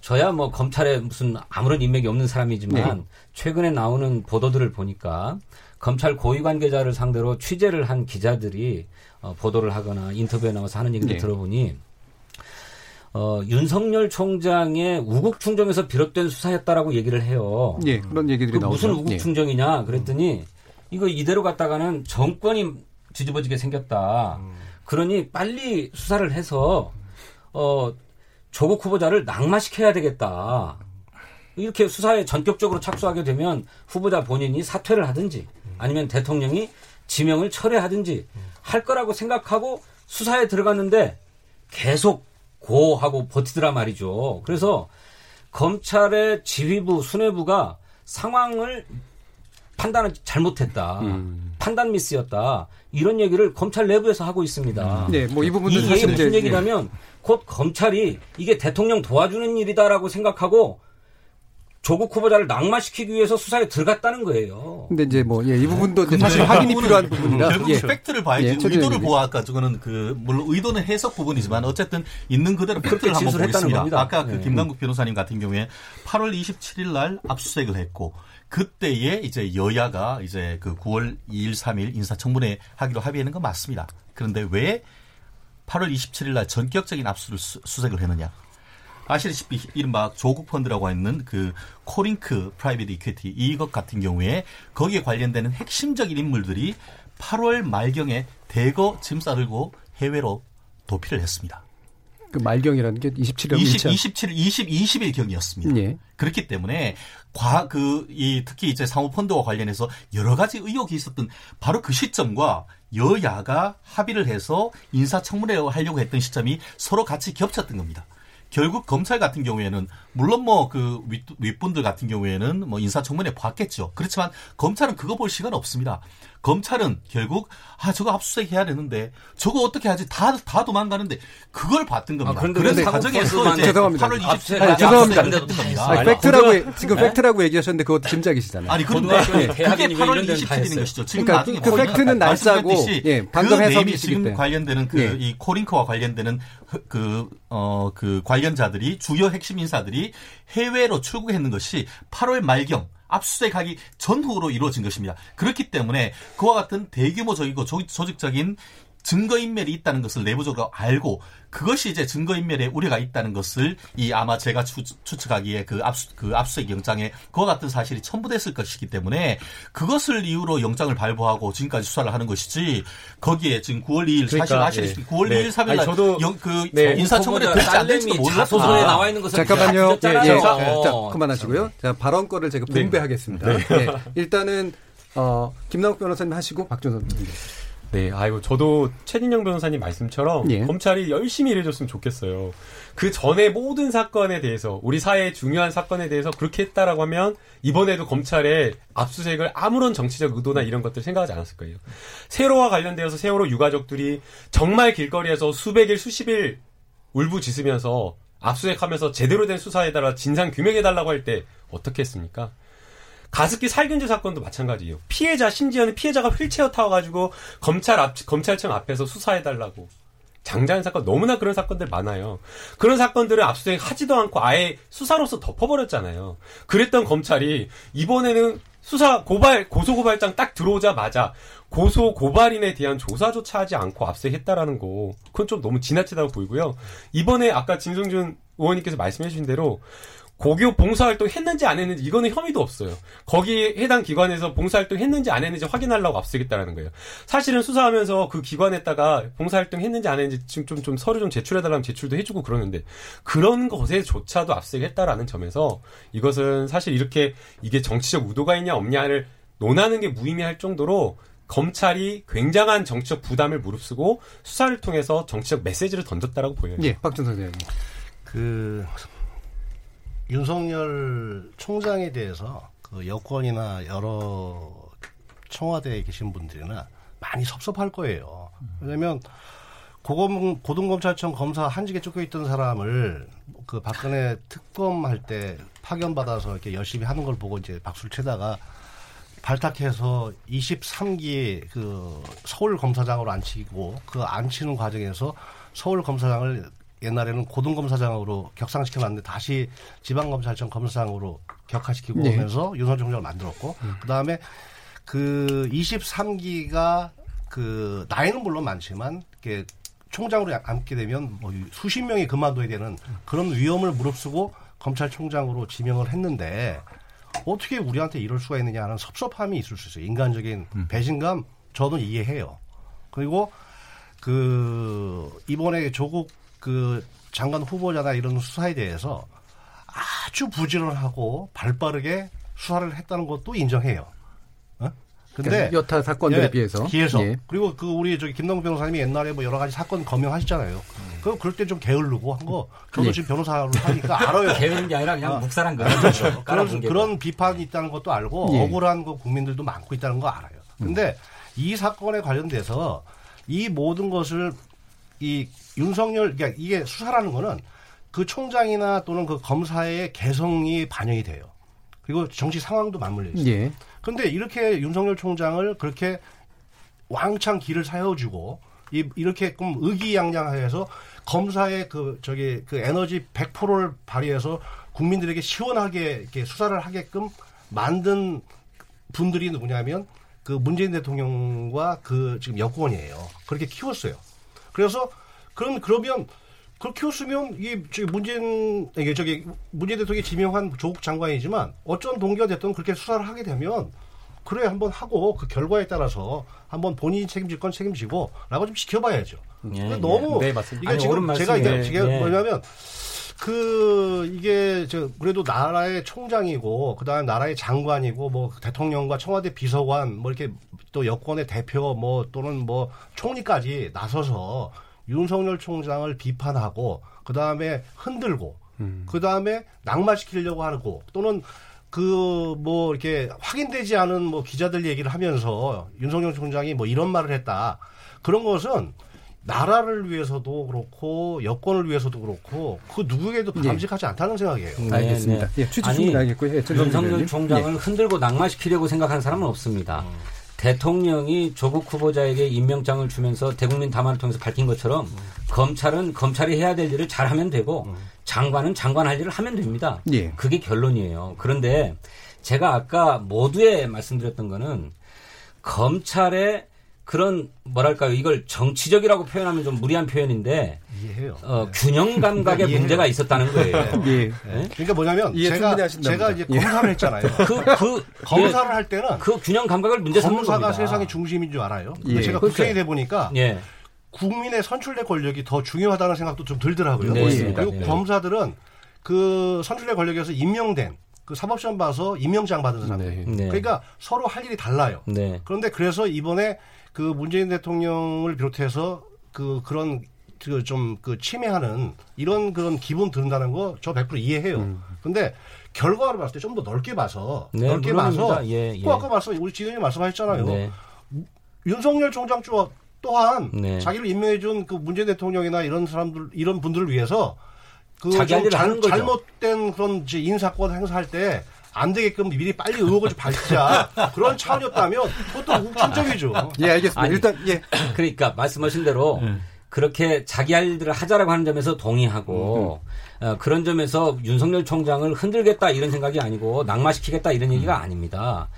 저야 뭐 검찰에 무슨 아무런 인맥이 없는 사람이지만 네. 최근에 나오는 보도들을 보니까 검찰 고위 관계자를 상대로 취재를 한 기자들이 어, 보도를 하거나 인터뷰에 나와서 하는 얘기를 네. 들어보니 어, 윤석열 총장의 우국 충정에서 비롯된 수사였다라고 얘기를 해요. 예, 그런 얘기들이 그 무슨 우국 예. 충정이냐 그랬더니 이거 이대로 갔다가는 정권이 뒤집어지게 생겼다. 음. 그러니 빨리 수사를 해서 어 조국 후보자를 낙마시켜야 되겠다. 이렇게 수사에 전격적으로 착수하게 되면 후보자 본인이 사퇴를 하든지 아니면 대통령이 지명을 철회하든지 할 거라고 생각하고 수사에 들어갔는데 계속 고하고 버티더라 말이죠. 그래서 검찰의 지휘부, 수뇌부가 상황을 판단을 잘못했다. 음. 판단 미스였다. 이런 얘기를 검찰 내부에서 하고 있습니다. 음. 네, 뭐 이 부분은 이게 무슨 얘기냐면 곧 검찰이 이게 대통령 도와주는 일이다라고 생각하고 조국 후보자를 낙마시키기 위해서 수사에 들어갔다는 거예요. 근데 이제 뭐, 예, 이 부분도 이제 사실 확인이 필요한 부분이라. 결국 예. 팩트를 봐야지. 예, 의도를 보아까 저거는 그, 물론 의도는 해석 부분이지만 어쨌든 있는 그대로 팩트를 한번 보겠습니다. 아까 그 예. 김남국 변호사님 같은 경우에 8월 27일 날 압수수색을 했고 그때에 이제 여야가 이제 그 9월 2일, 3일 인사청문회 하기로 합의하는 건 맞습니다. 그런데 왜 8월 27일 날 전격적인 압수를 수, 색을 했느냐? 아시다시피 이른바 조국 펀드라고 하는 그 코링크 프라이빗 에쿼티 이것 같은 경우에 거기에 관련되는 핵심적인 인물들이 8월 말경에 대거 짐 싸들고 해외로 도피를 했습니다. 그 말경이라는 게 27일 20, 27일 20 20일 경이었습니다. 예. 그렇기 때문에 과 그 이 특히 이제 사모펀드와 관련해서 여러 가지 의혹이 있었던 바로 그 시점과 여야가 합의를 해서 인사청문회 하려고 했던 시점이 서로 같이 겹쳤던 겁니다. 결국 검찰 같은 경우에는 물론 뭐 그 윗분들 같은 경우에는 뭐 인사청문회 봤겠죠. 그렇지만 검찰은 그거 볼 시간 없습니다. 검찰은 결국 아 저거 압수수색 해야 되는데 저거 어떻게 하지 다 다 도망가는데 그걸 봤던 겁니다. 아, 그런데 과정에서 이제 죄송합니다. 8월 27일 아, 죄송합니다. 아니, 팩트라고 아, 짐작이시잖아요. 지금 네? 팩트라고 얘기하셨는데 그것도 짐작이시잖아요. 아니 그런데 그게 8월 27일인 것이죠. 지금 그러니까 나중에 그 팩트는 날짜고 예, 방금 그 해석이 지금 관련되는 그이 예. 코링크와 관련되는 그 어, 그 관련자들이 주요 핵심 인사들이 해외로 출국했는 것이 8월 말경 압수수색하기 전후로 이루어진 것입니다. 그렇기 때문에 그와 같은 대규모적이고 조직적인 증거인멸이 있다는 것을 내부적으로 알고 그것이 이제 증거인멸에 우려가 있다는 것을 이 아마 제가 추, 측하기에 그 압수 그 압수수색 영장에 그와 같은 사실이 첨부됐을 것이기 때문에 그것을 이유로 영장을 발부하고 지금까지 수사를 하는 것이지 거기에 지금 9월 2일 그러니까, 사실 아시다시피 예. 9월 네. 2일 3일 날 저도 영, 그 네. 인사청문회 될지 안 될지도 몰랐어. 소설에 나와 있는 것을 잠깐만요. 예, 예. 자, 자, 그만하시고요. 자, 발언권을 제가 네. 분배하겠습니다. 네. 네. 일단은 어, 김남욱 변호사님 하시고 박준선 선생님. 네, 아이고 저도 최진영 변호사님 말씀처럼 예. 검찰이 열심히 일해줬으면 좋겠어요. 그 전에 모든 사건에 대해서 우리 사회의 중요한 사건에 대해서 그렇게 했다라고 하면 이번에도 검찰의 압수수색을 아무런 정치적 의도나 이런 것들 생각하지 않았을 거예요. 세월호와 관련되어서 세월호 유가족들이 정말 길거리에서 수백일 수십일 울부짖으면서 압수수색하면서 제대로 된 수사에다가 진상 규명해달라고 할 때 어떻게 했습니까? 가습기 살균제 사건도 마찬가지예요. 피해자 심지어는 피해자가 휠체어 타워가지고 검찰 앞 검찰청 앞에서 수사해달라고 장자연 사건 너무나 그런 사건들 많아요. 그런 사건들을 압수수색 하지도 않고 아예 수사로서 덮어버렸잖아요. 그랬던 검찰이 이번에는 수사 고발 고소 고발장 딱 들어오자마자 고소 고발인에 대한 조사조차 하지 않고 압수했다라는 거 그건 좀 너무 지나치다고 보이고요. 이번에 아까 진성준 의원님께서 말씀해 주신 대로 고교 봉사활동 했는지 안 했는지 이거는 혐의도 없어요. 거기에 해당 기관에서 봉사활동 했는지 안 했는지 확인하려고 앞서겠다라는 거예요. 사실은 수사하면서 그 기관에다가 봉사활동 했는지 안 했는지 지금 좀, 좀 서류 좀 제출해달라면 제출도 해주고 그러는데 그런 것에조차도 앞서겠다라는 점에서 이것은 사실 이렇게 이게 정치적 의도가 있냐 없냐를 논하는 게 무의미할 정도로 검찰이 굉장한 정치적 부담을 무릅쓰고 수사를 통해서 정치적 메시지를 던졌다라고 보여요. 예, 박준 선생님. 그 윤석열 총장에 대해서 그 여권이나 여러 청와대에 계신 분들이나 많이 섭섭할 거예요. 왜냐면 고검, 고등검찰청 검사 한직에 쫓겨 있던 사람을 그 박근혜 특검할 때 파견 받아서 이렇게 열심히 하는 걸 보고 이제 박수를 치다가 발탁해서 23기 그 서울 검사장으로 앉히고 그 앉히는 과정에서 서울 검사장을 옛날에는 고등검사장으로 격상시켜 놨는데 다시 지방검찰청 검사장으로 격하시키고 네. 오면서 윤석열 총장을 만들었고 음. 그다음에 그 23기가 그 나이는 물론 많지만 이렇게 총장으로 앉게 되면 뭐 수십 명이 그만둬야 되는 그런 위험을 무릅쓰고 검찰총장으로 지명을 했는데 어떻게 우리한테 이럴 수가 있느냐는 섭섭함이 있을 수 있어요. 인간적인 음. 배신감 저도 이해해요. 그리고 그 이번에 조국 그 장관 후보자나 이런 수사에 대해서 아주 부지런하고 발빠르게 수사를 했다는 것도 인정해요. 어? 근데 그러니까 여타 사건들에 예, 비해서 비해서 예. 그리고 그 우리 저기 김동 변호사님이 옛날에 뭐 여러 가지 사건 검명하시잖아요. 음. 그 그럴 때 좀 게을르고 한 거 저도 예. 지금 변호사로 하니까 [LAUGHS] 알아요. 게으른 게 아니라 그냥 어. 묵살한 거예요. 그렇죠. 그런, 그런 비판이 있다는 것도 알고 예. 억울한 거 국민들도 많고 있다는 거 알아요. 근데 음. 이 사건에 관련돼서 이 모든 것을 이 윤석열 그러니까 이게 수사라는 거는 그 총장이나 또는 그 검사의 개성이 반영이 돼요. 그리고 정치 상황도 맞물려 있어요. 예. 근데 이렇게 윤석열 총장을 그렇게 왕창 길을 사여주고 이, 이렇게 좀 의기양양해서 검사의 그 저기 그 에너지 100%를 발휘해서 국민들에게 시원하게 이렇게 수사를 하게끔 만든 분들이 누구냐면 그 문재인 대통령과 그 지금 여권이에요. 그렇게 키웠어요. 그래서 그럼 그러면 그렇게 이게 저기 문재인 이게 저기 문재인 대통령이 지명한 조국 장관이지만 어쩐 동기가 됐든 그렇게 수사를 하게 되면 그래 한번 하고 그 결과에 따라서 한번 본인이 책임질 건 책임지고라고 좀 지켜봐야죠. 예, 예. 너무 네, 맞습니다. 이게 아니, 지금 제가 이게 예, 예. 뭐냐면 그 이게 저 그래도 나라의 총장이고 그다음에 나라의 장관이고 뭐 대통령과 청와대 비서관 뭐 이렇게 또 여권의 대표 뭐 또는 뭐 총리까지 나서서 윤석열 총장을 비판하고 그 다음에 흔들고 음. 그 다음에 낙마시키려고 하고 또는 그 뭐 이렇게 확인되지 않은 뭐 기자들 얘기를 하면서 윤석열 총장이 뭐 이런 말을 했다. 그런 것은 나라를 위해서도 그렇고 여권을 위해서도 그렇고 그 누구에게도 예. 바람직하지 예. 않다는 생각이에요. 네, 알겠습니다. 네. 예, 취지 충분 알겠고요. 예, 윤석열 총장을 예. 흔들고 낙마시키려고 생각하는 사람은 없습니다. 음. 대통령이 조국 후보자에게 임명장을 주면서 대국민 담화를 통해서 밝힌 것처럼 음. 검찰은 검찰이 해야 될 일을 잘하면 되고 음. 장관은 장관 할 일을 하면 됩니다. 예. 그게 결론이에요. 그런데 제가 아까 모두에 말씀드렸던 거는 검찰의 그런 뭐랄까요 이걸 정치적이라고 표현하면 좀 무리한 표현인데 이해해요. 어, 균형 감각에 [LAUGHS] 문제가 있었다는 거예요. [LAUGHS] 예. 네? 그러니까 뭐냐면 제가 제가 이제 예. 검사를 했잖아요. [LAUGHS] 그, 그 검사를 예, 할 때는 그 균형 감각을 문제 삼는 검사가 겁니다. 세상의 중심인 줄 알아요. 근데 예. 제가 국회에 돼 보니까 예. 국민의 선출된 권력이 더 중요하다는 생각도 좀 들더라고요. 네, 그리고 네. 검사들은 그 선출된 권력에서 임명된 그 사법시험 봐서 임명장 받은 사람. 네. 네. 그러니까 서로 할 일이 달라요. 네. 그런데 그래서 이번에 그 문재인 대통령을 비롯해서 그 그런 그 좀그 그 침해하는 이런 그런 기분 든다는 거 저 100% 이해해요. 음. 근데 결과를 봤을 때 좀 더 넓게 봐서 네, 넓게 물론입니다. 봐서 예, 예. 아까 말씀 우리 지금이 말씀하셨잖아요. 네. 윤석열 총장 쪽 또한 네. 자기를 임명해준 그 문재인 대통령이나 이런 사람들 이런 분들을 위해서 그 잘, 잘못된 그런 인사권 행사할 때 안 되게끔 미리 빨리 의혹을 좀 밝히자 그런 차원이었다면 그것도 충적이죠. 예, 알겠습니다. 아니, 일단 예. [CLEARS THROAT] 그러니까 말씀하신 대로 음. 그렇게 자기 할 일들을 하자라고 하는 점에서 동의하고 음. 어, 그런 점에서 윤석열 총장을 흔들겠다 이런 생각이 아니고 낙마시키겠다 이런 얘기가 음. 아닙니다.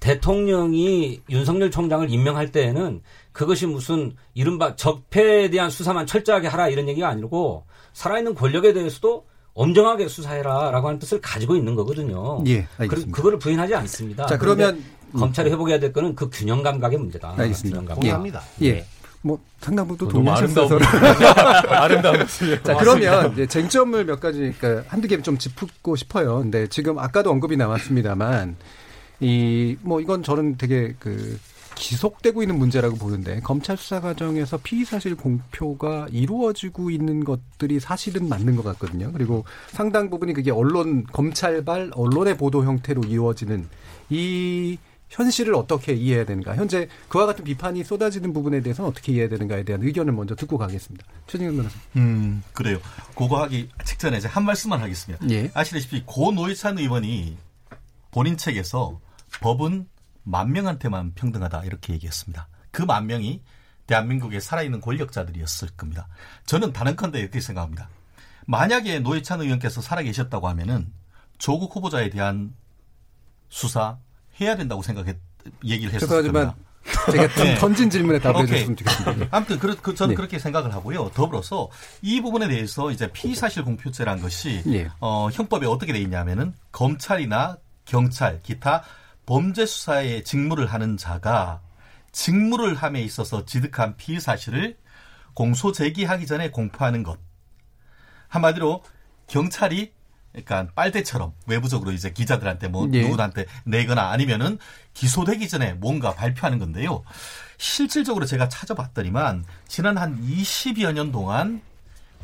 대통령이 윤석열 총장을 임명할 때에는 그것이 무슨 이른바 적폐에 대한 수사만 철저하게 하라 이런 얘기가 아니고 살아있는 권력에 대해서도 엄정하게 수사해라라고 하는 뜻을 가지고 있는 거거든요. 예, 알겠습니다. 그, 그거를 부인하지 않습니다. 자, 그러면 검찰이 회복해야 될 거는 그 균형 감각의 문제다. 알겠습니다. 균형 동의합니다. 예. 예. 뭐 상당 부분 동의하셨어서 아름다운 [LAUGHS] 자 그러면 이제 쟁점을 몇 가지 그러니까 한두 개 좀 짚고 싶어요. 근데 지금 아까도 언급이 나왔습니다만 이 뭐 이건 저는 되게 그 지속되고 있는 문제라고 보는데 검찰 수사 과정에서 피의 사실 공표가 이루어지고 있는 것들이 사실은 맞는 것 같거든요. 그리고 상당 부분이 그게 언론 검찰발 언론의 보도 형태로 이루어지는 이 현실을 어떻게 이해해야 되는가. 현재 그와 같은 비판이 쏟아지는 부분에 대해서는 어떻게 이해해야 되는가에 대한 의견을 먼저 듣고 가겠습니다. 최진경 변호사. 음, 그래요. 그거 하기 직전에 이제 한 말씀만 하겠습니다. 예. 아시다시피 고 노회찬 의원이 본인 책에서 법은 만 명한테만 평등하다 이렇게 얘기했습니다. 그 만 명이 대한민국에 살아있는 권력자들이었을 겁니다. 저는 다른컨대 이렇게 생각합니다. 만약에 노회찬 의원께서 살아계셨다고 하면은 조국 후보자에 대한 수사 해야 된다고 생각했 얘기를 했었을 겁니다. 제가 네. 던진 질문에 답해 주셨으면 좋겠습니다. 아무튼 그, 그 저는 네. 그렇게 생각을 하고요. 더불어서 이 부분에 대해서 이제 피의사실 공표죄라는 것이 네. 어, 형법에 어떻게 돼 있냐면은 검찰이나 경찰, 기타 범죄 수사에 직무를 하는 자가 직무를 함에 있어서 지득한 피의 사실을 공소 제기하기 전에 공표하는 것. 한마디로 경찰이 그러니까 빨대처럼 외부적으로 이제 기자들한테 뭐 예. 누구한테 내거나 아니면은 기소되기 전에 뭔가 발표하는 건데요. 실질적으로 제가 찾아봤더니만 지난 한 20여 년 동안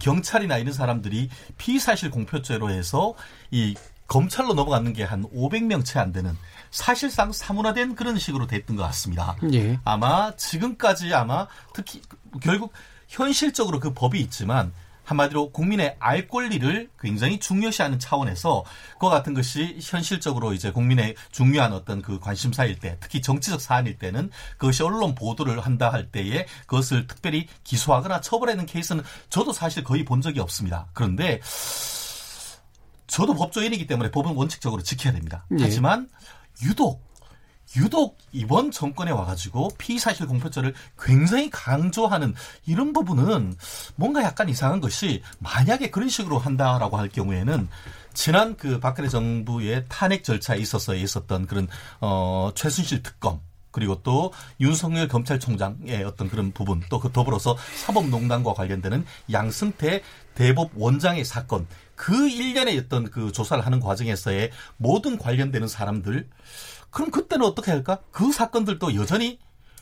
경찰이나 이런 사람들이 피의사실 공표죄로 해서 이 검찰로 넘어가는 게 한 500명 채 안 되는 사실상 사문화된 그런 식으로 됐던 것 같습니다. 예. 아마 지금까지 아마 특히 결국 현실적으로 그 법이 있지만 한마디로 국민의 알 권리를 굉장히 중요시하는 차원에서 그와 같은 것이 현실적으로 이제 국민의 중요한 어떤 그 관심사일 때 특히 정치적 사안일 때는 그것이 언론 보도를 한다 할 때에 그것을 특별히 기소하거나 처벌하는 케이스는 저도 사실 거의 본 적이 없습니다. 그런데 저도 법조인이기 때문에 법은 원칙적으로 지켜야 됩니다. 예. 하지만 유독 유독 이번 정권에 와가지고 피의사실 공표죄를 굉장히 강조하는 이런 부분은 뭔가 약간 이상한 것이 만약에 그런 식으로 한다라고 할 경우에는 지난 그 박근혜 정부의 탄핵 절차에 있어서 있었던 그런 어 최순실 특검 그리고 또 윤석열 검찰총장의 어떤 그런 부분 또 그 더불어서 사법농단과 관련되는 양승태 대법 원장의 사건 그 일련의 어떤 그 조사를 하는 과정에서의 모든 관련되는 사람들 그럼 그때는 어떻게 할까? 그 사건들도 여전히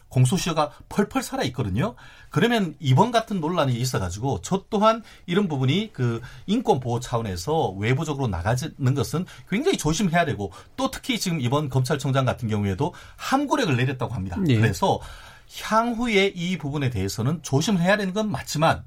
공소시효가 펄펄 살아 있거든요. 그러면 이번 같은 논란이 있어가지고 저 또한 이런 부분이 그 인권 보호 차원에서 외부적으로 나가는 것은 굉장히 조심해야 되고 또 특히 지금 이번 검찰총장 같은 경우에도 함구력을 내렸다고 합니다. 네. 그래서 향후에 이 부분에 대해서는 조심해야 되는 건 맞지만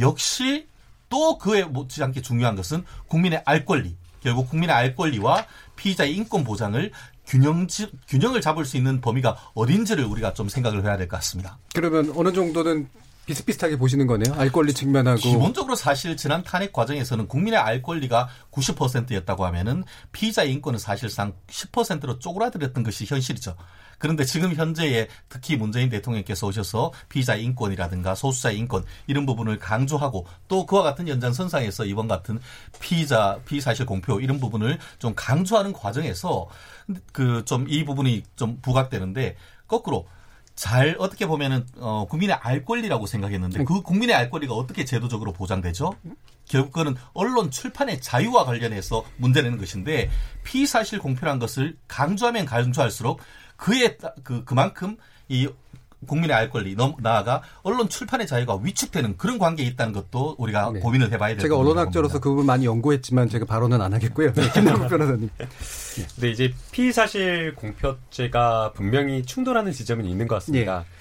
역시 또 그에 못지않게 중요한 것은 국민의 알 권리 결국 국민의 알 권리와 피의자의 인권 보장을 균형 균형을 잡을 수 있는 범위가 어딘지를 우리가 좀 생각을 해야 될 것 같습니다. 그러면 어느 정도는 비슷비슷하게 보시는 거네요. 알 권리 측면하고 기본적으로 사실 지난 탄핵 과정에서는 국민의 알 권리가 90%였다고 하면은 피의자 인권은 사실상 10%로 쪼그라들었던 것이 현실이죠. 그런데 지금 현재의 특히 문재인 대통령께서 오셔서 피의자 인권이라든가 소수자 인권 이런 부분을 강조하고 또 그와 같은 연장선상에서 이번 같은 피의자 피의 사실 공표 이런 부분을 좀 강조하는 과정에서 그 좀 이 부분이 좀 부각되는데 거꾸로 잘 어떻게 보면은 어 국민의 알 권리라고 생각했는데 그 국민의 알 권리가 어떻게 제도적으로 보장되죠? 결국 그는 언론 출판의 자유와 관련해서 문제되는 것인데 피사실 공표란 것을 강조하면 강조할수록 그에 그 그만큼 이 국민의 알 권리, 나아가 언론 출판의 자유가 위축되는 그런 관계에 있다는 것도 우리가 네. 고민을 해봐야 됩니다. 제가 언론학자로서 그 부분 많이 연구했지만 제가 발언은 안 하겠고요. 네, 김남국 [LAUGHS] 변호사님. 네, 이제 피의 사실 공표죄가 분명히 충돌하는 지점은 있는 것 같습니다. 네.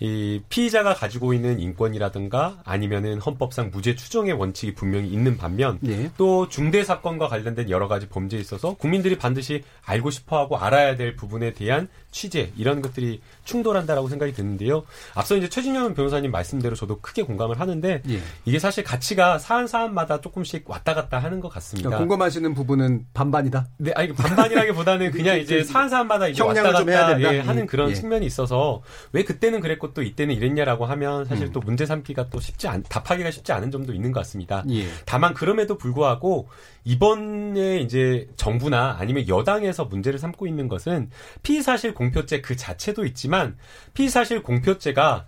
이 피의자가 가지고 있는 인권이라든가 아니면은 헌법상 무죄 추정의 원칙이 분명히 있는 반면 예. 또 중대 사건과 관련된 여러 가지 범죄에 있어서 국민들이 반드시 알고 싶어하고 알아야 될 부분에 대한 취재 이런 것들이 충돌한다라고 생각이 드는데요. 앞서 이제 최진영 변호사님 말씀대로 저도 크게 공감을 하는데 예. 이게 사실 가치가 사안 사안마다 조금씩 왔다 갔다 하는 것 같습니다. 그러니까 공감하시는 부분은 반반이다. 네, 아니 반반이라기보다는 그냥 [LAUGHS] 이제 사안 사안마다 이제 왔다 갔다 예, 하는 그런 예. 측면이 있어서 왜 그때는 그랬고 또 이때는 이랬냐라고 하면 사실 음. 또 문제 삼기가 또 쉽지 않 답하기가 쉽지 않은 점도 있는 것 같습니다. 예. 다만 그럼에도 불구하고 이번에 이제 정부나 아니면 여당에서 문제를 삼고 있는 것은 피의사실 공표죄 그 자체도 있지만 피의사실 공표죄가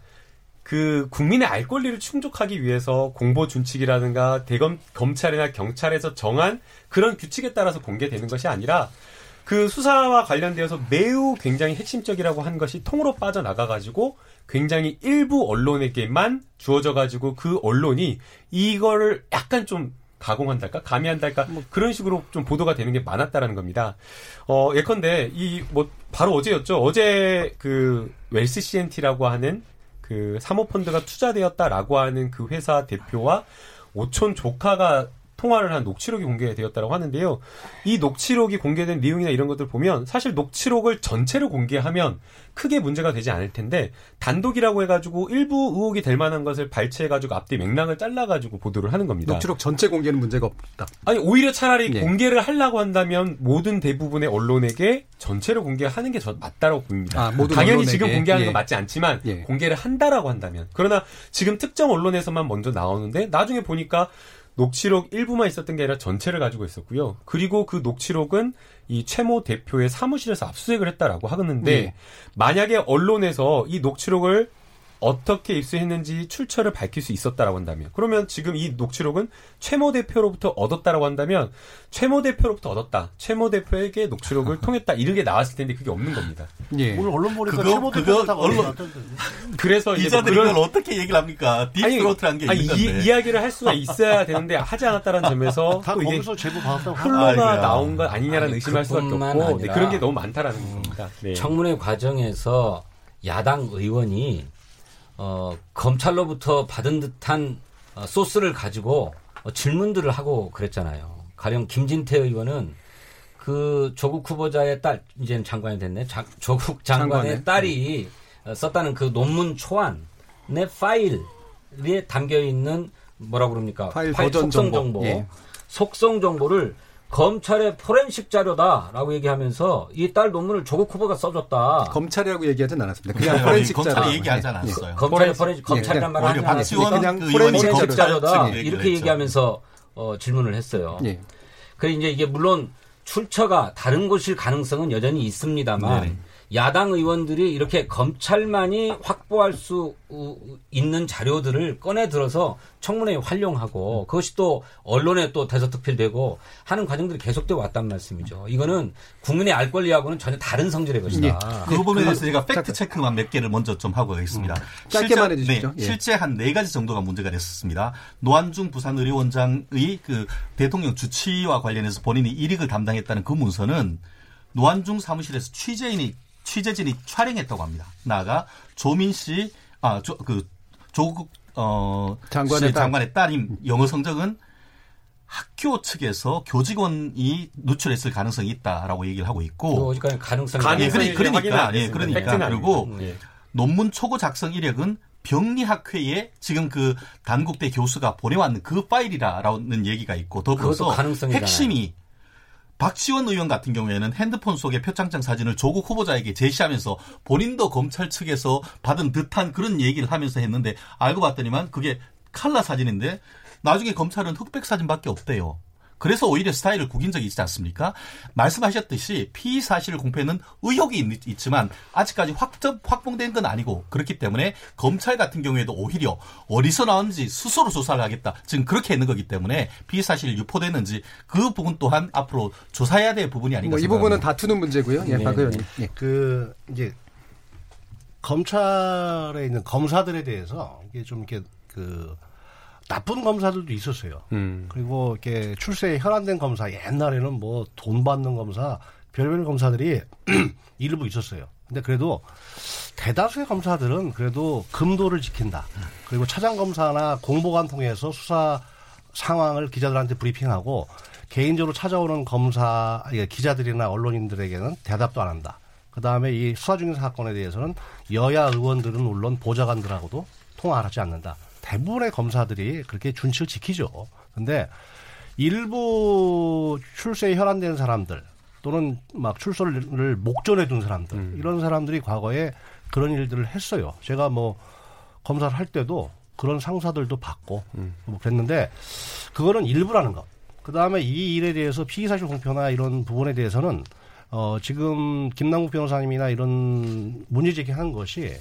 그 국민의 알 권리를 충족하기 위해서 공보 준칙이라든가 대검 검찰이나 경찰에서 정한 그런 규칙에 따라서 공개되는 것이 아니라 그 수사와 관련되어서 매우 굉장히 핵심적이라고 한 것이 통으로 빠져나가 가지고 굉장히 일부 언론에게만 주어져 가지고 그 언론이 이거를 약간 좀 가공한달까 가미한달까 뭐 그런 식으로 좀 보도가 되는 게 많았다라는 겁니다. 어 예컨대 이 뭐 바로 어제였죠. 어제 그 웰스 CNT라고 하는 그 사모펀드가 투자되었다라고 하는 그 회사 대표와 오촌 조카가 통화를 한 녹취록이 공개되었다고 하는데요. 이 녹취록이 공개된 내용이나 이런 것들 보면 사실 녹취록을 전체로 공개하면 크게 문제가 되지 않을 텐데 단독이라고 해가지고 일부 의혹이 될 만한 것을 발췌해가지고 앞뒤 맥락을 잘라가지고 보도를 하는 겁니다. 녹취록 전체 공개는 문제가 없다. 아니 오히려 차라리 네. 공개를 하려고 한다면 모든 대부분의 언론에게 전체를 공개하는 게저 맞다라고 보입니다. 아, 당연히 언론에게. 지금 공개하는 건 예. 맞지 않지만 예. 공개를 한다라고 한다면 그러나 지금 특정 언론에서만 먼저 나오는데 나중에 보니까 녹취록 일부만 있었던 게 아니라 전체를 가지고 있었고요. 그리고 그 녹취록은 이 최모 대표의 사무실에서 압수수색을 했다라고 하는데 네. 만약에 언론에서 이 녹취록을 어떻게 입수했는지 출처를 밝힐 수 있었다라고 한다면 그러면 지금 이 녹취록은 최모 대표로부터 얻었다라고 한다면 최모 대표로부터 얻었다. 최모 대표에게 녹취록을 [LAUGHS] 통했다. 이렇게 나왔을 텐데 그게 없는 겁니다. 예. 오늘 언론 보니까 그거, 최모 대표가 언론 그래서 기자들이 뭐 그런 어떻게 얘기를 합니까? 딥스로트란 게 아니, 이, 이야기를 할 수가 있어야 되는데 하지 않았다는 점에서 [LAUGHS] 다 거기서 제보 받았다고 흘러가 나온 것 아니냐라는 의심할 수밖에 없고 네, 그런 게 너무 많다라는 겁니다. 네. 청문회 과정에서 야당 의원이 어, 검찰로부터 받은 듯한 어, 소스를 가지고 어, 질문들을 하고 그랬잖아요. 가령 김진태 의원은 그 조국 후보자의 딸, 이제는 장관이 됐네. 자, 조국 장관의 장관의? 딸이 네. 썼다는 그 논문 초안의 파일에 담겨 있는 뭐라 그럽니까? 파일, 파일 속성 정보, 정보. 예. 속성 정보를 검찰의 포렌식 자료다라고 얘기하면서 이 딸 논문을 조국 후보가 써줬다. 검찰이라고 얘기하진 않았습니다. 그냥 포렌식 자료. 검찰이 얘기하지 않았어요. 검찰의 포렌식 검찰이란 말을 하지 않았습니까? 그냥 그 포렌식 자료다 이렇게 얘기하면서 어, 질문을 했어요. 예. 그래 이제 이게 물론 출처가 다른 곳일 가능성은 여전히 있습니다만 네 야당 의원들이 이렇게 검찰만이 확보할 수 있는 자료들을 꺼내 들어서 청문회에 활용하고 그것이 또 언론에 또 대서특필되고 하는 과정들이 계속돼 왔단 말씀이죠. 이거는 국민의 알 권리하고는 전혀 다른 성질의 것이다. 예. 그 부분에 대해서 제가 팩트 체크만 몇 개를 먼저 좀 하고 가겠습니다. 음. 짧게만 해주시죠. 네, 예. 실제 한 네 가지 정도가 문제가 됐었습니다. 노환중 부산의료원장의 그 대통령 주치와 관련해서 본인이 일익을 담당했다는 그 문서는 노환중 사무실에서 취재인이 취재진이 촬영했다고 합니다. 나아가 조민 씨, 아, 조, 그, 조국, 어, 장관의, 딸. 장관의 딸인 영어 성적은 학교 측에서 교직원이 누출했을 가능성이 있다라고 얘기를 하고 있고. 어디까지 가능성이 예, 그러니까, 그러니까, 예, 그러니까. 그리고 예. 논문 초고 작성 이력은 병리학회에 지금 그 단국대 교수가 보내왔는 그 파일이라는 얘기가 있고 더불어서 핵심이 박지원 의원 같은 경우에는 핸드폰 속의 표창장 사진을 조국 후보자에게 제시하면서 본인도 검찰 측에서 받은 듯한 그런 얘기를 하면서 했는데 알고 봤더니만 그게 칼라 사진인데 나중에 검찰은 흑백 사진밖에 없대요. 그래서 오히려 스타일을 구긴 적이 있지 않습니까? 말씀하셨듯이 피의 사실을 공표에는 의혹이 있, 지만 아직까지 확정 확봉된 건 아니고 그렇기 때문에 검찰 같은 경우에도 오히려 어디서 나왔는지 스스로 조사를 하겠다. 지금 그렇게 있는 거기 때문에 피의 사실이 유포됐는지 그 부분 또한 앞으로 조사해야 될 부분이 아닌가 뭐이 부분은 다투는 문제고요. 예, 네. 박 의원님. 예. 그 이제 검찰에 있는 검사들에 대해서 이게 좀 이렇게 그 나쁜 검사들도 있었어요. 음. 그리고 이렇게 출세에 혈안된 검사, 옛날에는 뭐 돈 받는 검사, 별별 검사들이 [CLEARS THROAT] 일부 있었어요. 근데 그래도 대다수의 검사들은 그래도 금도를 지킨다. 그리고 차장 검사나 공보관 통해서 수사 상황을 기자들한테 브리핑하고 개인적으로 찾아오는 검사, 기자들이나 언론인들에게는 대답도 안 한다. 그 다음에 이 수사 중인 사건에 대해서는 여야 의원들은 물론 보좌관들하고도 통화를 하지 않는다. 대부분의 검사들이 그렇게 준칙을 지키죠. 근데 일부 출세에 혈안된 사람들 또는 막 출소를 목전에 둔 사람들 음. 이런 사람들이 과거에 그런 일들을 했어요. 제가 뭐 검사를 할 때도 그런 상사들도 받고 음. 뭐 그랬는데 그거는 일부라는 것. 그 다음에 이 일에 대해서 피의사실 공표나 이런 부분에 대해서는 어 지금 김남국 변호사님이나 이런 문제 제기하는 것이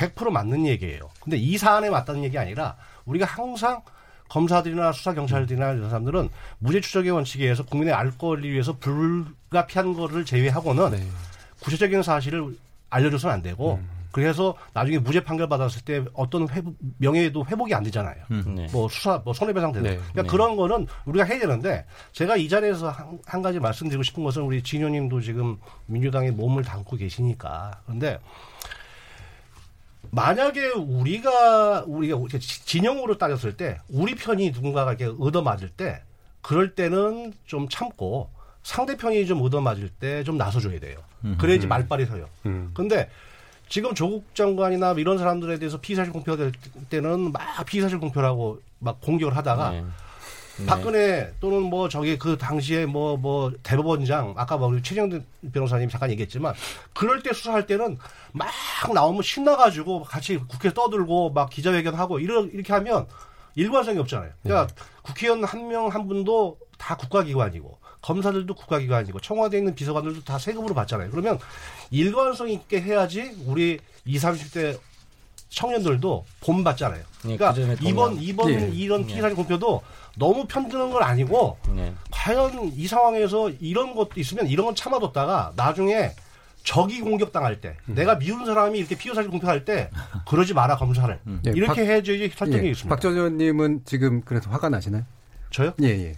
100% 맞는 얘기예요. 근데 이 사안에 맞다는 얘기 아니라 우리가 항상 검사들이나 수사 경찰들이나 이런 사람들은 무죄 추적의 원칙에 의해서 국민의 알 권리 위해서 불가피한 거를 제외하고는 네. 구체적인 사실을 알려줘서는 안 되고 음. 그래서 나중에 무죄 판결 받았을 때 어떤 회복, 명예도 회복이 안 되잖아요. 음. 네. 뭐 수사, 뭐 손해배상 되는. 네. 그러니까 네. 그런 거는 우리가 해야 되는데 제가 이 자리에서 한, 한 가지 말씀드리고 싶은 것은 우리 진효님도 지금 민주당에 몸을 담고 계시니까 그런데 만약에 우리가 우리가 진영으로 따졌을 때 우리 편이 누군가가 이렇게 얻어맞을 때 그럴 때는 좀 참고 상대편이 좀 얻어맞을 때 좀 나서줘야 돼요. 그래야지 말빨이 서요. 음. 근데 지금 조국 장관이나 이런 사람들에 대해서 피의사실 공표가 될 때는 막 피의사실 공표라고 막 공격을 하다가 네. 네. 박근혜 또는 뭐 저기 그 당시에 뭐뭐 뭐 대법원장 아까 뭐 우리 최정든 변호사님 잠깐 얘기했지만 그럴 때 수사할 때는 막 나오면 신나가지고 같이 국회 떠들고 막 기자회견하고 이런 이렇게 하면 일관성이 없잖아요. 그러니까 네. 국회의원 한 명한 한 분도 다 국가기관이고 검사들도 국가기관이고 청와대에 있는 비서관들도 다 세금으로 받잖아요. 그러면 일관성 있게 해야지 우리 20, 30대 청년들도 본받잖아요. 네, 그러니까 그 이번 이번 네. 이런 피의사실 공표도 너무 편드는 건 아니고 네. 과연 이 상황에서 이런 것도 있으면 이런 건 참아뒀다가 나중에 적이 공격당할 때 음. 내가 미운 사람이 이렇게 피의사실 공표할 때 그러지 마라 검사를 음. 네, 이렇게 해줘야지 설정이 예, 있습니다. 박전 의원님은 지금 그래서 화가 나시나요? 저요? 예 예.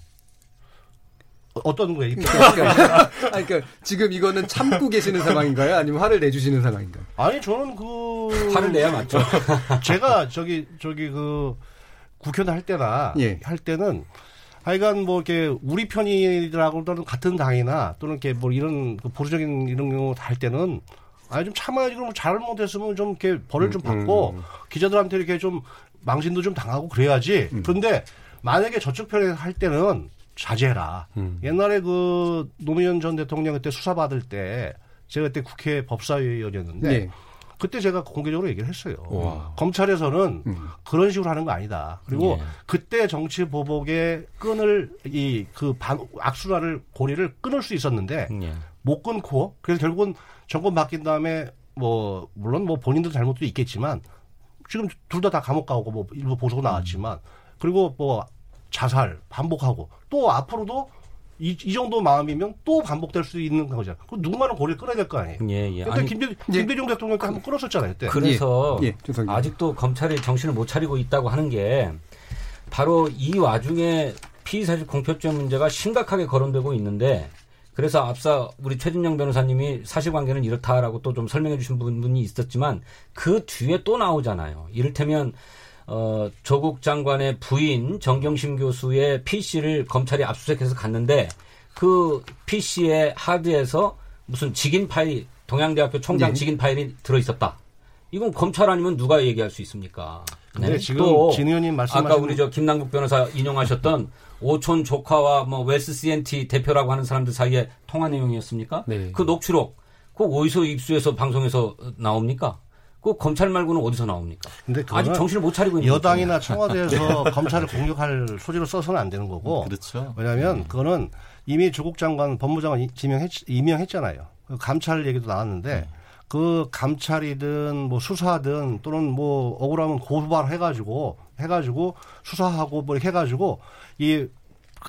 어떤 거예요? 그러니까, 그러니까 지금 이거는 참고 계시는 상황인가요? 아니면 화를 내주시는 상황인가요? 아니 저는 그 화를 내야 맞죠. [LAUGHS] 제가 저기 저기 그 국회의원 할 때나 예. 할 때는 하여간 뭐 이렇게 우리 편이라고 또는 같은 당이나 또는 이렇게 뭐 이런 그 보수적인 이런 경우 할 때는 아니 좀 참아야지 그럼 잘못했으면 좀 이렇게 벌을 좀 받고 음, 음. 기자들한테 이렇게 좀 망신도 좀 당하고 그래야지. 음. 그런데 만약에 저쪽 편에 할 때는 자제해라. 음. 옛날에 그 노무현 전 대통령 그때 수사받을 때 제가 그때 국회 법사위원이었는데 네. 그때 제가 공개적으로 얘기를 했어요. 와. 검찰에서는 음. 그런 식으로 하는 거 아니다. 그리고 예. 그때 정치 보복의 끈을 이 그 악순환을 고리를 끊을 수 있었는데 예. 못 끊고 그래서 결국은 정권 바뀐 다음에 뭐 물론 뭐 본인도 잘못도 있겠지만 지금 둘 다 다 감옥 가고 뭐 일부 보석 나왔지만 그리고 뭐 자살 반복하고 또 앞으로도 이, 이 정도 마음이면 또 반복될 수 있는 거죠. 그 누군가는 고리를 끊어야 될 거 아니에요. 예, 예. 그때 김대, 예. 김대중 대통령 때 한번 끊었었잖아요. 그때. 그래서 예, 예. 아직도 검찰이 정신을 못 차리고 있다고 하는 게 바로 이 와중에 피의사실 공표죄 문제가 심각하게 거론되고 있는데 그래서 앞서 우리 최진영 변호사님이 사실관계는 이렇다라고 또 좀 설명해 주신 부분이 있었지만 그 뒤에 또 나오잖아요. 이를테면 어, 조국 장관의 부인 정경심 교수의 PC를 검찰이 압수수색해서 갔는데 그 PC의 하드에서 무슨 직인 파일이 동양대학교 총장 네. 직인 파일이 들어 있었다. 이건 검찰 아니면 누가 얘기할 수 있습니까? 네, 지금 진 의원님 말씀하신 아까 우리 저 김남국 변호사 인용하셨던 오촌 조카와 뭐 웨스 CNT 대표라고 하는 사람들 사이에 통화 내용이었습니까? 네. 그 녹취록 그 어디서 입수해서 방송에서 나옵니까? 그 검찰 말고는 어디서 나옵니까? 근데 아직 정신을 못 차리고 있는 여당이나 청와대에서 [LAUGHS] 검찰을 공격할 소지로 써서는 안 되는 거고. 그렇죠. 왜냐하면 음. 그거는 이미 조국 장관 법무장관 지명했, 임명했잖아요. 그 감찰 얘기도 나왔는데 음. 그 감찰이든 뭐 수사든 또는 뭐 억울하면 고발 해가지고 해가지고 수사하고 뭐 이렇게 해가지고 이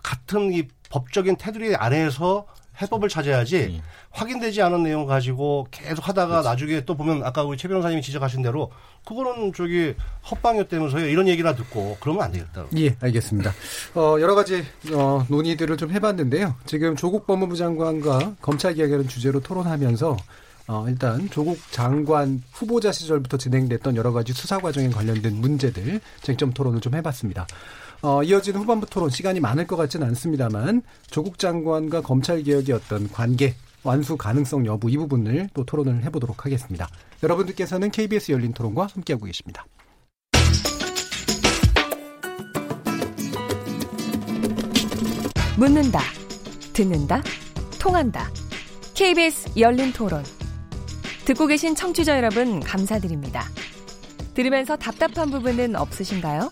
같은 이 법적인 테두리 안에서 해법을 찾아야지 음. 확인되지 않은 내용 가지고 계속 하다가 그렇지. 나중에 또 보면 아까 우리 최 변호사님이 지적하신 대로 그거는 저기 헛방이었다면서요 이런 얘기나 듣고 그러면 안 되겠다. 예, 알겠습니다. 어, 여러 가지 어, 논의들을 좀 해봤는데요. 지금 조국 법무부 장관과 검찰 개혁이라는 주제로 토론하면서 어, 일단 조국 장관 후보자 시절부터 진행됐던 여러 가지 수사 과정에 관련된 문제들 쟁점 토론을 좀 해봤습니다. 어, 이어지는 후반부 토론 시간이 많을 것 같지는 않습니다만 조국 장관과 검찰 개혁의 어떤 관계 완수 가능성 여부 이 부분을 또 토론을 해보도록 하겠습니다. 여러분들께서는 KBS 열린 토론과 함께하고 계십니다. 묻는다, 듣는다, 통한다. KBS 열린 토론. 듣고 계신 청취자 여러분 감사드립니다. 들으면서 답답한 부분은 없으신가요?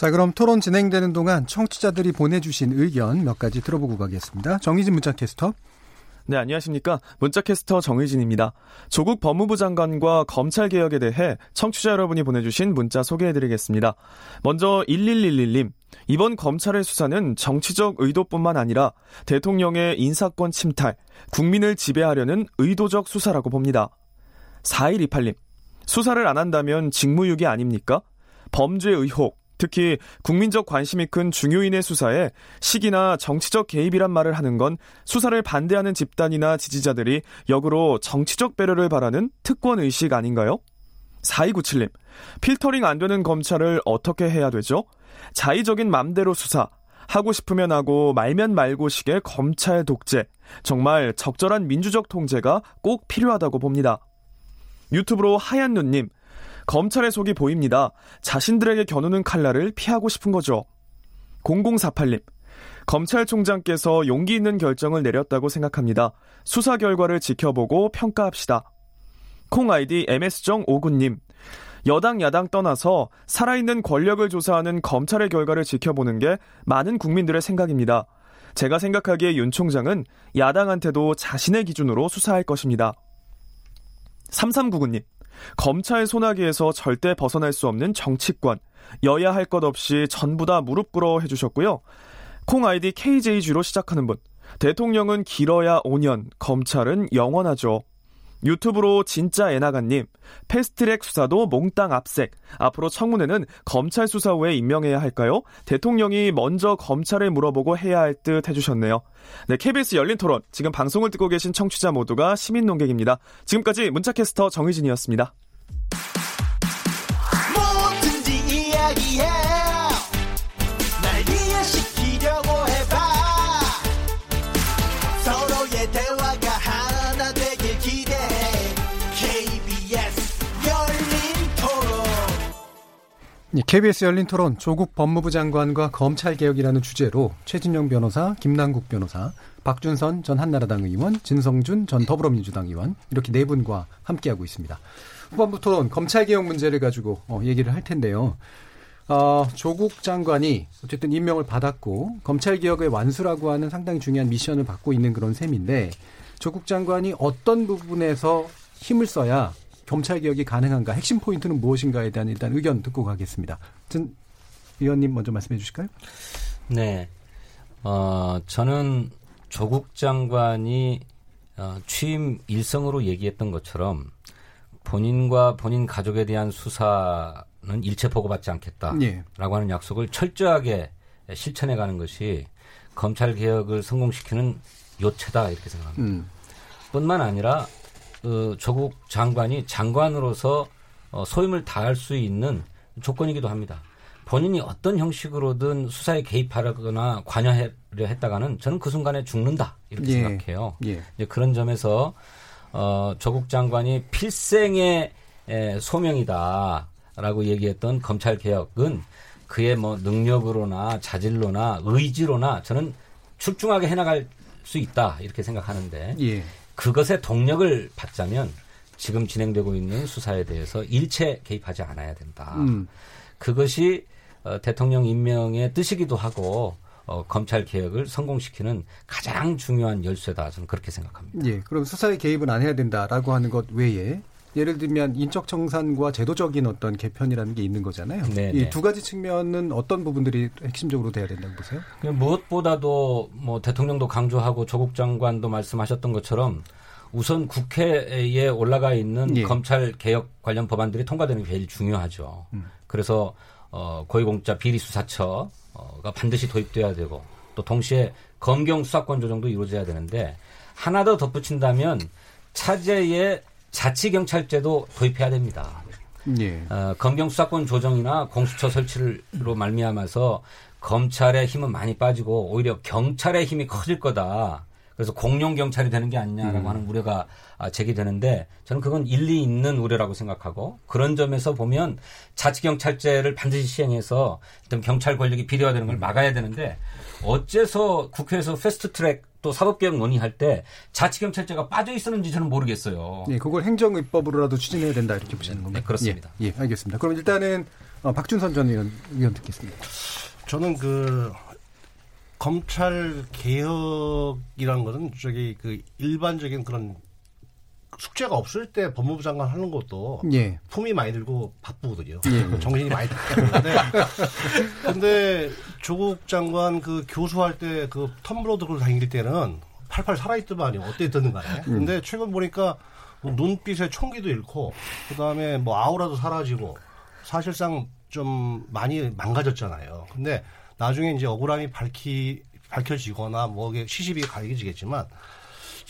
자, 그럼 토론 진행되는 동안 청취자들이 보내주신 의견 몇 가지 들어보고 가겠습니다. 정희진 문자캐스터. 네, 안녕하십니까. 문자캐스터 정의진입니다. 조국 법무부 장관과 검찰 개혁에 대해 청취자 여러분이 보내주신 문자 소개해드리겠습니다. 먼저 1111님. 이번 검찰의 수사는 정치적 의도뿐만 아니라 대통령의 인사권 침탈, 국민을 지배하려는 의도적 수사라고 봅니다. 4128님. 수사를 안 한다면 직무유기 아닙니까? 범죄 의혹, 특히 국민적 관심이 큰 중요인의 수사에 시기나 정치적 개입이란 말을 하는 건 수사를 반대하는 집단이나 지지자들이 역으로 정치적 배려를 바라는 특권 의식 아닌가요? 4297님, 필터링 안 되는 검찰을 어떻게 해야 되죠? 자의적인 맘대로 수사, 하고 싶으면 하고 말면 말고 식의 검찰 독재, 정말 적절한 민주적 통제가 꼭 필요하다고 봅니다. 유튜브로 하얀 눈님, 검찰의 속이 보입니다. 자신들에게 겨누는 칼날을 피하고 싶은 거죠. 0048님. 검찰총장께서 용기 있는 결정을 내렸다고 생각합니다. 수사 결과를 지켜보고 평가합시다. 콩 아이디 MS정 오군님. 여당 야당 떠나서 살아있는 권력을 조사하는 검찰의 결과를 지켜보는 게 많은 국민들의 생각입니다. 제가 생각하기에 윤 총장은 야당한테도 자신의 기준으로 수사할 것입니다. 3399님. 검찰 소나기에서 절대 벗어날 수 없는 정치권. 여야 할 것 없이 전부 다 무릎 꿇어 해주셨고요. 콩 아이디 KJG로 시작하는 분. 대통령은 길어야 5년, 검찰은 영원하죠. 유튜브로 진짜 애나가님, 패스트트랙 수사도 몽땅 압색. 앞으로 청문회는 검찰 수사 후에 임명해야 할까요? 대통령이 먼저 검찰에 물어보고 해야 할 듯 해주셨네요. 네, KBS 열린 토론. 지금 방송을 듣고 계신 청취자 모두가 시민 농객입니다. 지금까지 문자캐스터 정희진이었습니다. KBS 열린 토론 조국 법무부 장관과 검찰 개혁이라는 주제로 최진영 변호사, 김남국 변호사, 박준선 전 한나라당 의원, 진성준 전 더불어민주당 의원 이렇게 네 분과 함께하고 있습니다. 후반부 토론 검찰 개혁 문제를 가지고 어, 얘기를 할 텐데요. 어, 조국 장관이 어쨌든 임명을 받았고 검찰 개혁의 완수라고 하는 상당히 중요한 미션을 받고 있는 그런 셈인데 조국 장관이 어떤 부분에서 힘을 써야 검찰 개혁이 가능한가 핵심 포인트는 무엇인가에 대한 일단 의견 듣고 가겠습니다. 전 의원님 먼저 말씀해 주실까요? 네. 어, 저는 조국 장관이 어, 취임 일성으로 얘기했던 것처럼 본인과 본인 가족에 대한 수사는 일체 보고받지 않겠다라고 예. 하는 약속을 철저하게 실천해 가는 것이 검찰 개혁을 성공시키는 요체다 이렇게 생각합니다. 음. 뿐만 아니라 그 조국 장관이 장관으로서 어, 소임을 다할 수 있는 조건이기도 합니다. 본인이 어떤 형식으로든 수사에 개입하거나 관여하려 했다가는 저는 그 순간에 죽는다 이렇게 예. 생각해요. 예. 이제 그런 점에서 어, 조국 장관이 필생의 에, 소명이다라고 얘기했던 검찰 개혁은 그의 뭐 능력으로나 자질로나 의지로나 저는 출중하게 해나갈 수 있다 이렇게 생각하는데 예. 그것에 동력을 받자면 지금 진행되고 있는 수사에 대해서 일체 개입하지 않아야 된다. 음. 그것이 어, 대통령 임명의 뜻이기도 하고 어, 검찰 개혁을 성공시키는 가장 중요한 열쇠다. 저는 그렇게 생각합니다. 예, 그럼 수사에 개입은 안 해야 된다라고 하는 것 외에 예를 들면 인적 청산과 제도적인 어떤 개편이라는 게 있는 거잖아요. 네, 이두 네. 가지 측면은 어떤 부분들이 핵심적으로 돼야 된다고 보세요? 무엇보다도 뭐 대통령도 강조하고 조국 장관도 말씀하셨던 것처럼 우선 국회에 올라가 있는 예. 검찰 개혁 관련 법안들이 통과되는 게 제일 중요하죠. 음. 그래서 어 고위공직자 비리 수사처가 반드시 도입돼야 되고 또 동시에 검경 수사권 조정도 이루어져야 되는데 하나 더 덧붙인다면 차제의 자치경찰제도 도입해야 됩니다. 예. 어, 검경 수사권 조정이나 공수처 설치로 말미암아서 검찰의 힘은 많이 빠지고 오히려 경찰의 힘이 커질 거다. 그래서 공룡 경찰이 되는 게 아니냐라고 음. 하는 우려가 아, 제기되는데 저는 그건 일리 있는 우려라고 생각하고 그런 점에서 보면 자치 경찰제를 반드시 시행해서 어떤 경찰 권력이 비대화되는 걸 막아야 되는데 어째서 국회에서 패스트트랙 또 사법개혁 논의할 때 자치경찰제가 빠져 있었는지 저는 모르겠어요. 예, 그걸 행정입법으로라도 추진해야 된다 이렇게 보시는 겁니다. 네, 그렇습니다. 예, 예 알겠습니다. 그럼 일단은 어, 박준선 전 의원, 의원 듣겠습니다. 저는 그 검찰 개혁이라는 것은 저기 그 일반적인 그런 숙제가 없을 때 법무부 장관 하는 것도 예. 품이 많이 들고 바쁘거든요. 예. [LAUGHS] 정신이 많이 들는데 근데 조국 장관 그 교수할 때 그 텀블러 들고 다닐 때는 팔팔 살아있더만요. 어때 듣는 간에. 음. 근데 최근 보니까 뭐 눈빛에 총기도 잃고 그다음에 뭐 아우라도 사라지고 사실상 좀 많이 망가졌잖아요. 근데 나중에 이제 억울함이 밝히 밝혀지거나 뭐 시시비 가해지겠지만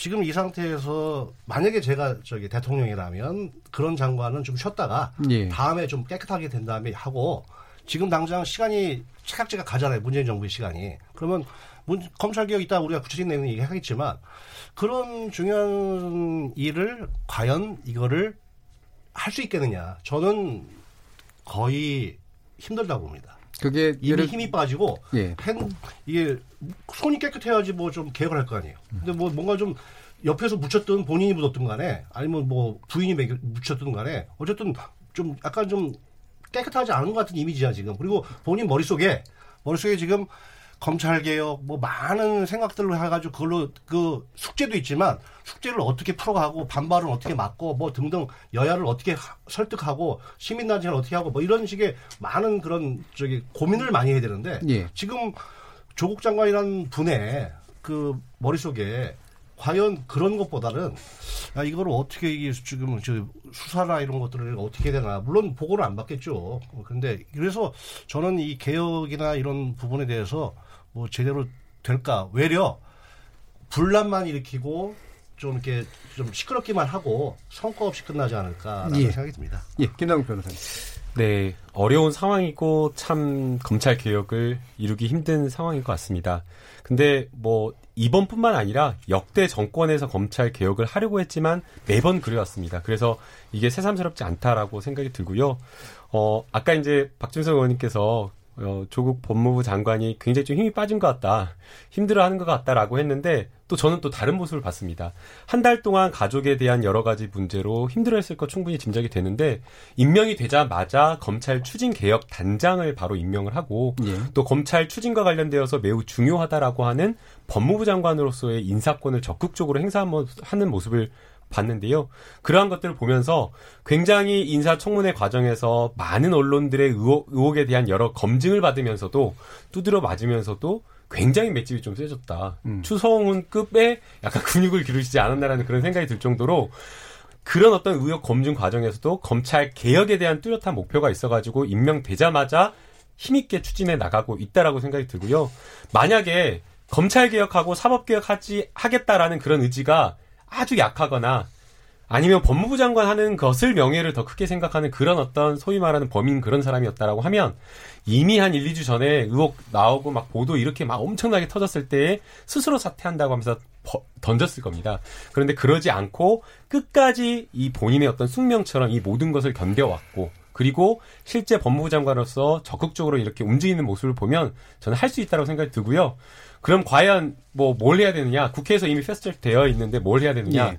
지금 이 상태에서 만약에 제가 저기 대통령이라면 그런 장관은 좀 쉬었다가 예. 다음에 좀 깨끗하게 된 다음에 하고 지금 당장 시간이 차각제가 가잖아요 문재인 정부의 시간이 그러면 문, 검찰 개혁 이따 우리가 구체적인 내용 얘기하겠지만 그런 중요한 일을 과연 이거를 할 수 있겠느냐 저는 거의 힘들다고 봅니다. 그게 이미 예를... 힘이 빠지고 예. 행, 이게 손이 깨끗해야지 뭐 좀 개혁을 할 거 아니에요. 근데 뭐 뭔가 좀 옆에서 묻혔던 본인이 묻었든 간에 아니면 뭐 부인이 묻혔든 간에 어쨌든 좀 약간 좀 깨끗하지 않은 것 같은 이미지야 지금. 그리고 본인 머릿속에 머릿속에 지금 검찰 개혁 뭐 많은 생각들로 해가지고 그걸로 그 숙제도 있지만 숙제를 어떻게 풀어가고 반발은 어떻게 막고 뭐 등등 여야를 어떻게 하, 설득하고 시민단체를 어떻게 하고 뭐 이런 식의 많은 그런 저기 고민을 많이 해야 되는데 예. 지금 조국 장관이라는 분의 그 머릿속에 과연 그런 것보다는 아, 이걸 어떻게 이게 지금 저 수사나 이런 것들을 어떻게 되나 물론 보고를 안 받겠죠. 그런데 그래서 저는 이 개혁이나 이런 부분에 대해서 뭐 제대로 될까 외려 분란만 일으키고 좀 이렇게 좀 시끄럽기만 하고 성과 없이 끝나지 않을까라는 예. 생각이 듭니다. 예, 김남국 변호사님. 네, 어려운 상황이고 참 검찰 개혁을 이루기 힘든 상황인 것 같습니다. 근데 뭐 이번뿐만 아니라 역대 정권에서 검찰 개혁을 하려고 했지만 매번 그래왔습니다. 그래서 이게 새삼스럽지 않다라고 생각이 들고요. 어, 아까 이제 박준성 의원님께서 어, 조국 법무부 장관이 굉장히 좀 힘이 빠진 것 같다. 힘들어하는 것 같다라고 했는데 또 저는 또 다른 모습을 봤습니다. 한 달 동안 가족에 대한 여러 가지 문제로 힘들어했을 것 충분히 짐작이 되는데 임명이 되자마자 검찰 추진 개혁 단장을 바로 임명을 하고 예. 또 검찰 추진과 관련되어서 매우 중요하다라고 하는 법무부 장관으로서의 인사권을 적극적으로 행사하는 모습을 봤는데요. 그러한 것들을 보면서 굉장히 인사청문회 과정에서 많은 언론들의 의혹, 의혹에 대한 여러 검증을 받으면서도 두드려 맞으면서도 굉장히 맷집이 좀 세졌다. 음. 추성훈 급의 약간 근육을 기르시지 않았나라는 그런 생각이 들 정도로 그런 어떤 의혹 검증 과정에서도 검찰 개혁에 대한 뚜렷한 목표가 있어가지고 임명되자마자 힘있게 추진해 나가고 있다라고 생각이 들고요. 만약에 검찰 개혁하고 사법 개혁하지 하겠다라는 그런 의지가 아주 약하거나 아니면 법무부 장관 하는 것을 명예를 더 크게 생각하는 그런 어떤 소위 말하는 범인 그런 사람이었다라고 하면 이미 한 1, 2주 전에 의혹 나오고 막 보도 이렇게 막 엄청나게 터졌을 때에 스스로 사퇴한다고 하면서 버, 던졌을 겁니다. 그런데 그러지 않고 끝까지 이 본인의 어떤 숙명처럼 이 모든 것을 견뎌왔고 그리고 실제 법무부 장관으로서 적극적으로 이렇게 움직이는 모습을 보면 저는 할 수 있다고 생각이 들고요. 그럼 과연 뭐 뭘 해야 되느냐? 국회에서 이미 패스트트랙 되어 있는데 뭘 해야 되느냐? 예.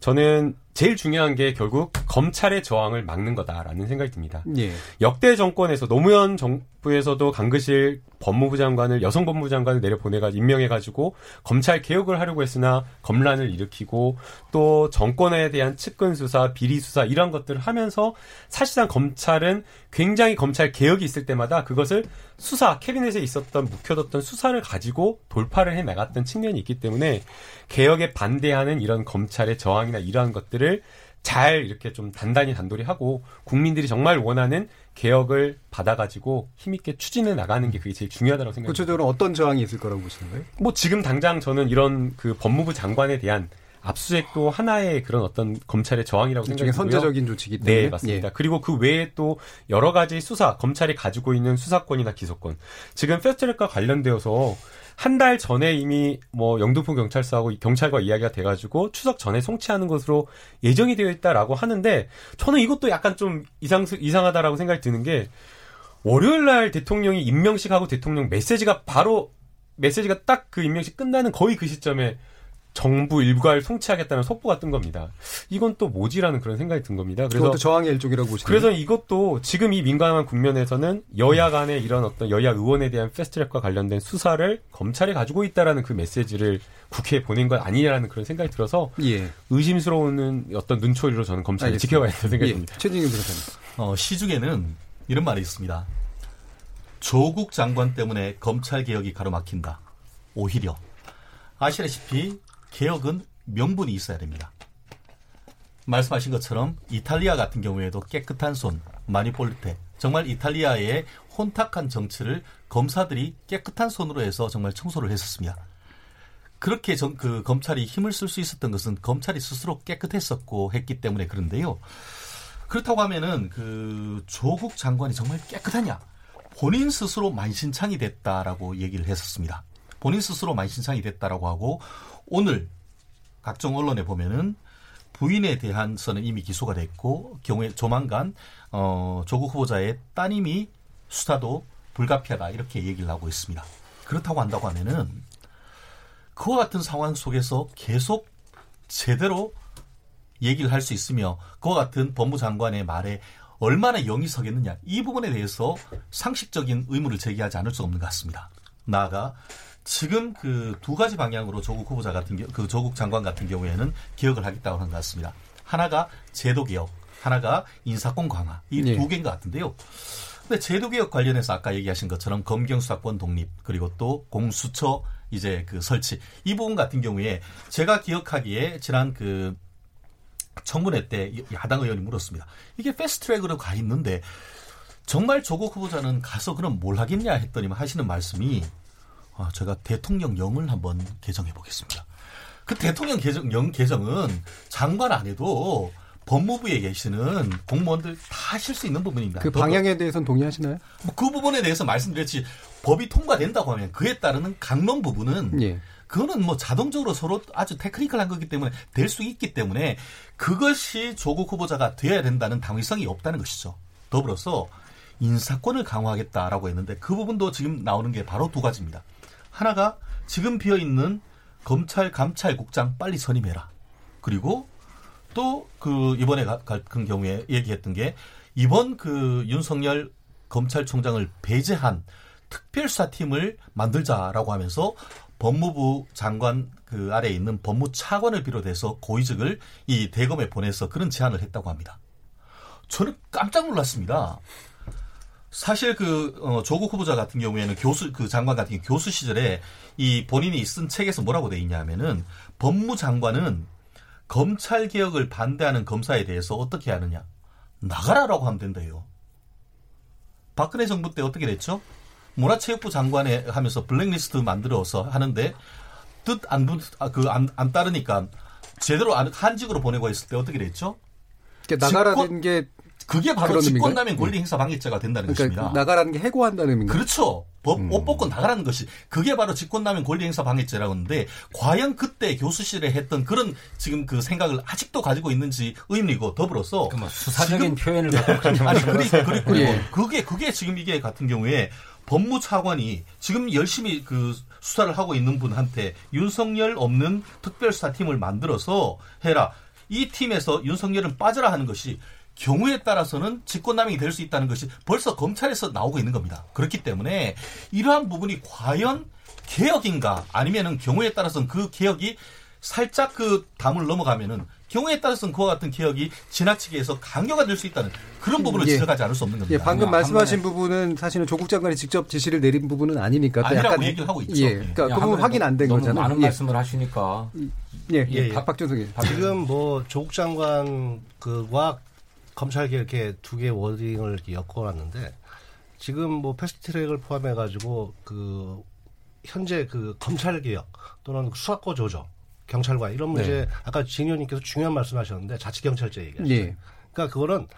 저는 제일 중요한 게 결국 검찰의 저항을 막는 거다라는 생각이 듭니다. 예. 역대 정권에서 노무현 정부에서도 강그실 법무부 장관을 여성 법무부 장관을 내려보내가 임명해가지고 검찰 개혁을 하려고 했으나 검란을 일으키고 또 정권에 대한 측근 수사, 비리 수사 이런 것들을 하면서 사실상 검찰은 굉장히 검찰 개혁이 있을 때마다 그것을 수사 캐비넷에 있었던 묵혀뒀던 수사를 가지고 돌파를 해 나갔던 측면이 있기 때문에 개혁에 반대하는 이런 검찰의 저항이나 이러한 것들을 잘 이렇게 좀 단단히 단돌이 하고 국민들이 정말 원하는 개혁을 받아가지고 힘있게 추진해 나가는 게 그게 제일 중요하다고 생각합니다. 구체적으로 어떤 저항이 있을 거라고 보시는 거예요? 뭐 지금 당장 저는 이런 그 법무부 장관에 대한 압수수색도 하나의 그런 어떤 검찰의 저항이라고 생각이 선제적인 조치기 때문에 네 맞습니다. 예. 그리고 그 외에 또 여러 가지 수사 검찰이 가지고 있는 수사권이나 기소권 지금 패스트트랙과 관련되어서 한 달 전에 이미 뭐 영등포 경찰서하고 경찰과 이야기가 돼가지고 추석 전에 송치하는 것으로 예정이 되어 있다라고 하는데 저는 이것도 약간 좀 이상 이상하다라고 생각이 드는 게 월요일 날 대통령이 임명식하고 대통령 메시지가 바로 메시지가 딱 그 임명식 끝나는 거의 그 시점에 정부 일괄 송치하겠다는 속보가 뜬 겁니다. 이건 또 뭐지라는 그런 생각이 든 겁니다. 그래서 저항의 일종이라고 보시는 그래서 이것도 지금 이 민감한 국면에서는 여야 간의 이런 어떤 여야 의원에 대한 패스트트랙과 관련된 수사를 검찰이 가지고 있다라는 그 메시지를 국회에 보낸 것 아니냐라는 그런 생각이 들어서 예. 의심스러운 어떤 눈초리로 저는 검찰을 알겠습니다. 지켜봐야 된다는 생각이 예. 듭니다. 최진경 변호사님. 어, 시중에는 이런 말이 있습니다. 조국 장관 때문에 검찰 개혁이 가로막힌다. 오히려 아시다시피 개혁은 명분이 있어야 됩니다. 말씀하신 것처럼 이탈리아 같은 경우에도 깨끗한 손, 마니폴리테, 정말 이탈리아의 혼탁한 정치를 검사들이 깨끗한 손으로 해서 정말 청소를 했었습니다. 그렇게 정, 그 검찰이 힘을 쓸 수 있었던 것은 검찰이 스스로 깨끗했었고 했기 때문에 그런데요. 그렇다고 하면은 그 조국 장관이 정말 깨끗하냐? 본인 스스로 만신창이 됐다라고 얘기를 했었습니다. 본인 스스로 만신창이 됐다라고 하고 오늘 각종 언론에 보면은 부인에 대한서는 이미 기소가 됐고 경우에 조만간 어, 조국 후보자의 따님이 수사도 불가피하다 이렇게 얘기를 하고 있습니다. 그렇다고 한다고 하면은 그와 같은 상황 속에서 계속 제대로 얘기를 할 수 있으며 그와 같은 법무장관의 말에 얼마나 영이 서겠느냐 이 부분에 대해서 상식적인 의무를 제기하지 않을 수 없는 것 같습니다. 나아가 지금 그 두 가지 방향으로 조국 후보자 같은 경우, 그 조국 장관 같은 경우에는 개혁을 하겠다고 하는 것 같습니다. 하나가 제도 개혁, 하나가 인사권 강화 이두 네. 개인 것 같은데요. 근데 제도 개혁 관련해서 아까 얘기하신 것처럼 검경 수사권 독립 그리고 또 공수처 이제 그 설치 이 부분 같은 경우에 제가 기억하기에 지난 그 청문회 때 야당 의원이 물었습니다. 이게 패스트트랙으로 가 있는데 정말 조국 후보자는 가서 그럼 뭘 하겠냐 했더니 하시는 말씀이 아, 제가 대통령령을 한번 개정해 보겠습니다. 그 대통령 개정, 령 개정은 장관 안 해도 법무부에 계시는 공무원들 다 하실 수 있는 부분입니다. 그 방향에 대해서는 동의하시나요? 뭐그 부분에 대해서 말씀드렸지 법이 통과된다고 하면 그에 따르는 강론 부분은 예. 그거는 뭐 자동적으로 서로 아주 테크니컬한 거기 때문에 될 수 있기 때문에 그것이 조국 후보자가 돼야 된다는 당위성이 없다는 것이죠. 더불어서 인사권을 강화하겠다라고 했는데 그 부분도 지금 나오는 게 바로 두 가지입니다. 하나가 지금 비어 있는 검찰 감찰국장 빨리 선임해라. 그리고 또 그 이번에 같은 경우에 얘기했던 게 이번 그 윤석열 검찰총장을 배제한 특별수사팀을 만들자라고 하면서 법무부 장관 그 아래에 있는 법무차관을 비롯해서 고위직을 이 대검에 보내서 그런 제안을 했다고 합니다. 저는 깜짝 놀랐습니다. 사실 그 어, 조국 후보자 같은 경우에는 교수 그 장관 같은 경우 교수 시절에 이 본인이 쓴 책에서 뭐라고 돼 있냐면은 법무장관은 검찰 개혁을 반대하는 검사에 대해서 어떻게 하느냐 나가라라고 하면 된다요. 박근혜 정부 때 어떻게 됐죠? 문화체육부 장관에 하면서 블랙리스트 만들어서 하는데 뜻안 아, 그안 안 따르니까 제대로 한직으로 보내고 있을 때 어떻게 됐죠? 나가라는 게 그게 바로 직권남용 권리 예. 행사 방해죄가 된다는 그러니까 것입니다. 나가라는 게 해고한다는 의미인가요? 그렇죠. 법, 음. 옷 벗고 나가라는 것이 그게 바로 직권남용 권리 행사 방해죄라고 하는데 과연 그때 교수실에 했던 그런 지금 그 생각을 아직도 가지고 있는지 의문이고 더불어서 뭐 수사적인 표현을 갖고 [LAUGHS] 아니 그리, 그리고 예. 그게 그게 지금 이게 같은 경우에 법무차관이 지금 열심히 그 수사를 하고 있는 분한테 윤석열 없는 특별수사팀을 만들어서 해라. 이 팀에서 윤석열은 빠져라 하는 것이 경우에 따라서는 직권남용이 될 수 있다는 것이 벌써 검찰에서 나오고 있는 겁니다. 그렇기 때문에 이러한 부분이 과연 개혁인가 아니면은 경우에 따라서는 그 개혁이 살짝 그 담을 넘어가면은 경우에 따라서는 그와 같은 개혁이 지나치게 해서 강요가 될 수 있다는 그런 부분을 예. 지적하지 않을 수 없는 겁니다. 예, 방금 말씀하신 부분은 사실은 조국 장관이 직접 지시를 내린 부분은 아니니까 아니라고 약간 얘기를 하고 있죠. 예, 그러니까 그 부분 확인 안 된 거잖아요. 많은 예. 말씀을 하시니까 예, 예, 예. 박준석 지금 뭐 조국 장관 그와 검찰개 이렇게 두 개의 워딩을 엮어놨는데 지금 뭐 패스트트랙을 포함해가지고 그 현재 그 검찰 개혁 또는 수사권 조정 경찰관 이런 문제 네. 아까 진 의원님께서 중요한 말씀하셨는데 자치 경찰제 얘기하셨죠. 네. 그러니까 그거는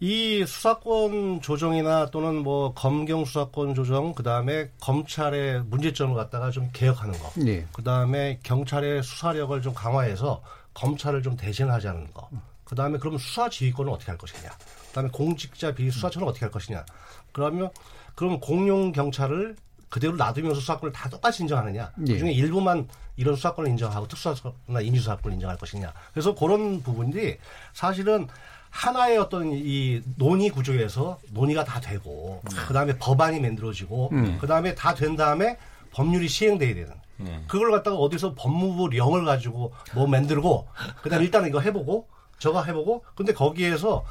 이 수사권 조정이나 또는 뭐 검경 수사권 조정 그다음에 검찰의 문제점을 갖다가 좀 개혁하는 거. 네. 그다음에 경찰의 수사력을 좀 강화해서 검찰을 좀 대신하자는 거. 그 다음에 그러면 수사 지휘권은 어떻게 할 것이냐. 그 다음에 공직자 비리 수사처는 어떻게 할 것이냐. 그러면 그럼 공용 경찰을 그대로 놔두면서 수사권을 다 똑같이 인정하느냐. 예. 그중에 일부만 이런 수사권을 인정하고 특수수사권이나 인지수사권을 인정할 것이냐. 그래서 그런 부분들이 사실은 하나의 어떤 이 논의 구조에서 논의가 다 되고 음. 그다음에 법안이 만들어지고 음. 그다음에 다 된 다음에 법률이 시행돼야 되는 음. 그걸 갖다가 어디서 법무부 령을 가지고 뭐 만들고 그다음에 일단 이거 해보고 저거 해보고 근데 거기에서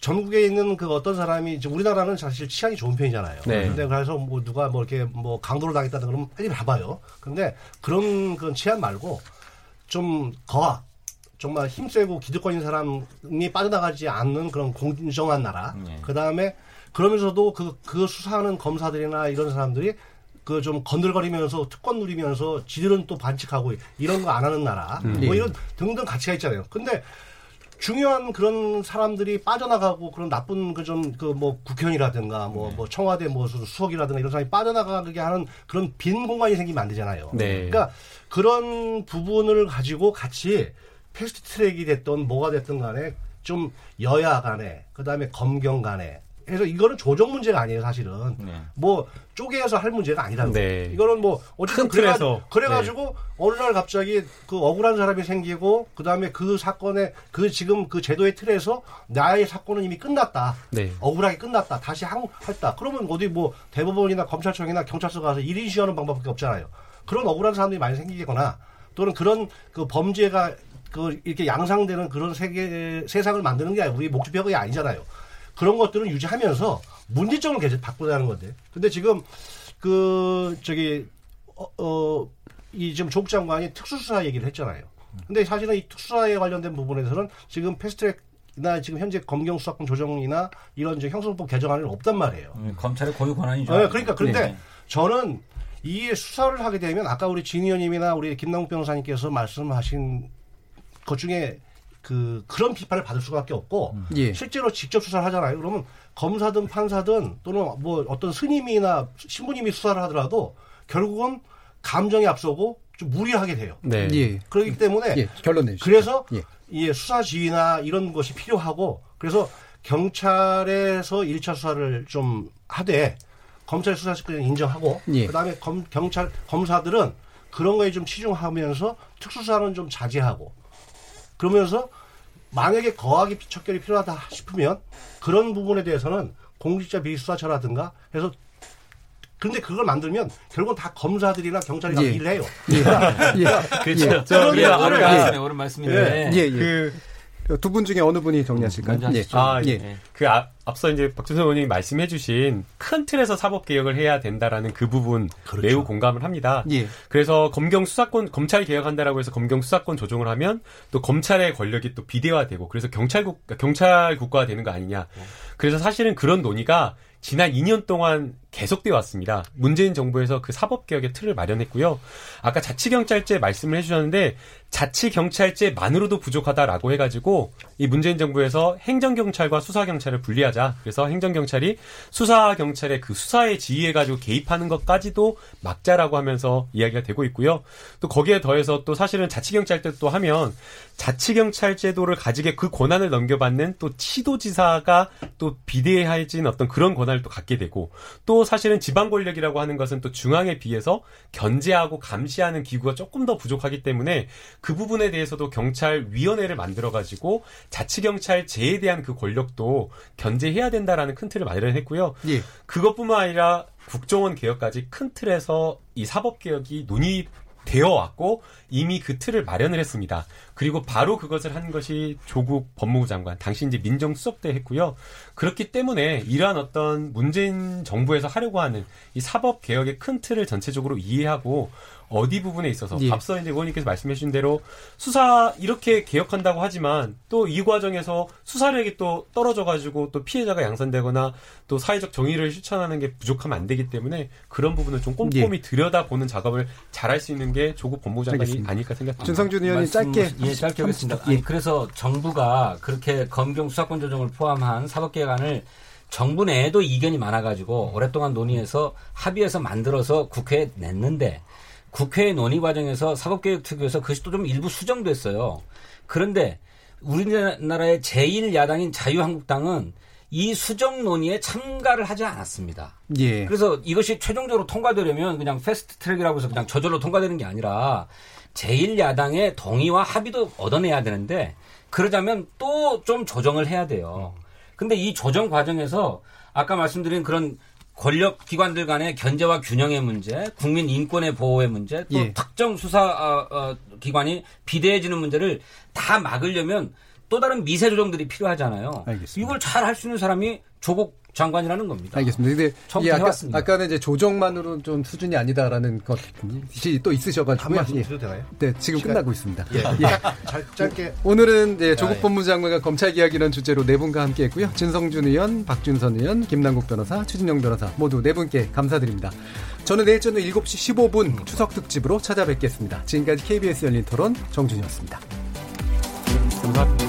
전국에 있는 그 어떤 사람이 이제 우리나라는 사실 치안이 좋은 편이잖아요. 네. 근데 그래서 뭐 누가 뭐 이렇게 뭐 강도를 당했다든 그러면 빨리 봐봐요. 근데 그런 그런 치안 말고 좀 거학 정말 힘세고 기득권인 사람이 빠져나가지 않는 그런 공정한 나라. 네. 그 다음에 그러면서도 그, 그 수사하는 검사들이나 이런 사람들이 그 좀 건들거리면서 특권 누리면서 지들은 또 반칙하고 이런 거 안 하는 나라. 음. 뭐 이런 등등 가치가 있잖아요. 근데 중요한 그런 사람들이 빠져나가고 그런 나쁜 그 좀 그 뭐 국회의원이라든가 뭐, 네. 뭐 청와대 뭐 수석이라든가 이런 사람이 빠져나가게 하는 그런 빈 공간이 생기면 안 되잖아요. 네. 그러니까 그런 부분을 가지고 같이 패스트 트랙이 됐던 뭐가 됐든 간에 좀 여야 간에 그다음에 검경 간에 해서 이거는 조정 문제가 아니에요, 사실은. 네. 뭐 쪼개서 할 문제가 아니라는 네. 이거는 뭐 어쨌든 그래가, 그래가지고 네. 어느 날 갑자기 그 억울한 사람이 생기고 그 다음에 그 사건에 그 지금 그 제도의 틀에서 나의 사건은 이미 끝났다. 네. 억울하게 끝났다. 다시 한, 했다. 그러면 어디 뭐 대법원이나 검찰청이나 경찰서 가서 1인 시하는 방법밖에 없잖아요. 그런 억울한 사람들이 많이 생기거나 또는 그런 그 범죄가 그 이렇게 양상되는 그런 세계 세상을 만드는 게 우리 목표가 아니잖아요. 그런 것들을 유지하면서 문제점을 계속 바꾸자는 건데. 근데 지금 그 저기 어, 어, 이 지금 조국 장관이 특수수사 얘기를 했잖아요. 근데 사실은 이 특수사에 관련된 부분에서는 지금 패스트트랙 이나 지금 현재 검경 수사권 조정이나 이런 이제 형사법 개정안은 없단 말이에요. 음, 검찰의 고유 권한이죠. 네, 그러니까 그런데 네. 저는 이 수사를 하게 되면 아까 우리 진 의원님이나 우리 김남국 변호사님께서 말씀하신 것 중에 그 그런 비판을 받을 수밖에 없고 음. 예. 실제로 직접 수사를 하잖아요. 그러면 검사든 판사든 또는 뭐 어떤 스님이나 신부님이 수사를 하더라도 결국은 감정이 앞서고 좀 무리하게 돼요. 네. 예. 그렇기 때문에 예. 결론 내주시죠. 그래서 예. 수사 지휘나 이런 것이 필요하고 그래서 경찰에서 1차 수사를 좀 하되 검찰 수사 측을 인정하고 예. 그다음에 검, 경찰 검사들은 그런 거에 좀 치중하면서 특수사는 좀 자제하고 그러면서 만약에 거하게 척결이 필요하다 싶으면 그런 부분에 대해서는 공직자 비수사처라든가 해서 근데 그걸 만들면 결국은 다 검사들이나 경찰이 예. 일을 해요. 예. 예. [LAUGHS] 그렇죠. 예. 예. 옳은 말씀이 옳은 말씀인데. 예. 예. 그 두 분 중에 어느 분이 정리하실까요? 음, 예. 아, 예. 예. 그 앞, 앞서 이제 박준선 의원님이 말씀해주신 큰 틀에서 사법 개혁을 해야 된다라는 그 부분 그렇죠. 매우 공감을 합니다. 예. 그래서 검경 수사권 검찰 개혁한다라고 해서 검경 수사권 조정을 하면 또 검찰의 권력이 또 비대화되고 그래서 경찰국 경찰 국가가 되는 거 아니냐. 그래서 사실은 그런 논의가 지난 2년 동안 계속돼 왔습니다. 문재인 정부에서 그 사법개혁의 틀을 마련했고요. 아까 자치경찰제 말씀을 해주셨는데 자치경찰제만으로도 부족하다라고 해가지고 이 문재인 정부에서 행정경찰과 수사경찰을 분리하자. 그래서 행정경찰이 수사경찰의 그 수사에 지휘해가지고 개입하는 것까지도 막자라고 하면서 이야기가 되고 있고요. 또 거기에 더해서 또 사실은 자치경찰제 또 하면 자치경찰 제도를 가지게 그 권한을 넘겨받는 또 치도지사가 또 비대해진 어떤 그런 권한을 또 갖게 되고 또 사실은 지방 권력이라고 하는 것은 또 중앙에 비해서 견제하고 감시하는 기구가 조금 더 부족하기 때문에 그 부분에 대해서도 경찰 위원회를 만들어 가지고 자치 경찰제에 대한 그 권력도 견제해야 된다라는 큰 틀을 마련했고요. 예. 그것뿐만 아니라 국정원 개혁까지 큰 틀에서 이 사법 개혁이 논의 되어 왔고 이미 그 틀을 마련을 했습니다. 그리고 바로 그것을 한 것이 조국 법무부 장관, 당시 이제 민정수석 때 했고요. 그렇기 때문에 이러한 어떤 문재인 정부에서 하려고 하는 이 사법 개혁의 큰 틀을 전체적으로 이해하고 어디 부분에 있어서 예. 앞서 이제 의원님께서 말씀해 주신 대로 수사 이렇게 개혁한다고 하지만 또 이 과정에서 수사력이 또 떨어져 가지고 또 피해자가 양산되거나 또 사회적 정의를 실천하는 게 부족하면 안 되기 때문에 그런 부분을 좀 꼼꼼히 예. 들여다보는 작업을 잘할 수 있는 게 조국 법무부 장관이 알겠습니다. 아닐까 생각합니다. 준성준 의원님 짧게 예, 짧게 하겠습니다. 아니, 그래서 정부가 그렇게 검경 수사권 조정을 포함한 사법개혁안을 정부 내에도 이견이 많아가지고 오랫동안 논의해서 합의해서 만들어서 국회에 냈는데 국회 논의 과정에서 사법개혁특위에서 그것이 또 좀 일부 수정됐어요. 그런데 우리나라의 제1야당인 자유한국당은 이 수정 논의에 참가를 하지 않았습니다. 예. 그래서 이것이 최종적으로 통과되려면 그냥 패스트 트랙이라고 해서 그냥 저절로 통과되는 게 아니라 제1야당의 동의와 합의도 얻어내야 되는데 그러자면 또 좀 조정을 해야 돼요. 근데 이 조정 과정에서 아까 말씀드린 그런 권력 기관들 간의 견제와 균형의 문제, 국민 인권의 보호의 문제, 또 예. 특정 수사 어, 어, 기관이 비대해지는 문제를 다 막으려면 또 다른 미세 조정들이 필요하잖아요. 알겠습니다. 이걸 잘 할 수 있는 사람이 조국 장관이라는 겁니다. 알겠습니다. 근데 이 아까, 아까는 이제 조정만으로 좀 수준이 아니다라는 것이 또 있으셔가지고 한 예. 되나요? 네, 지금 시간. 끝나고 있습니다. 예. 예. 잘, 짧게 오늘은 이제 조국 아, 예. 법무장관과 검찰 이야기라는 주제로 네 분과 함께했고요. 진성준 의원, 박준선 의원, 김남국 변호사, 추진영 변호사 모두 네 분께 감사드립니다. 저는 내일 저녁 7시 15분 추석 특집으로 찾아뵙겠습니다. 지금까지 KBS 열린 토론 정준이었습니다. 감사합니다.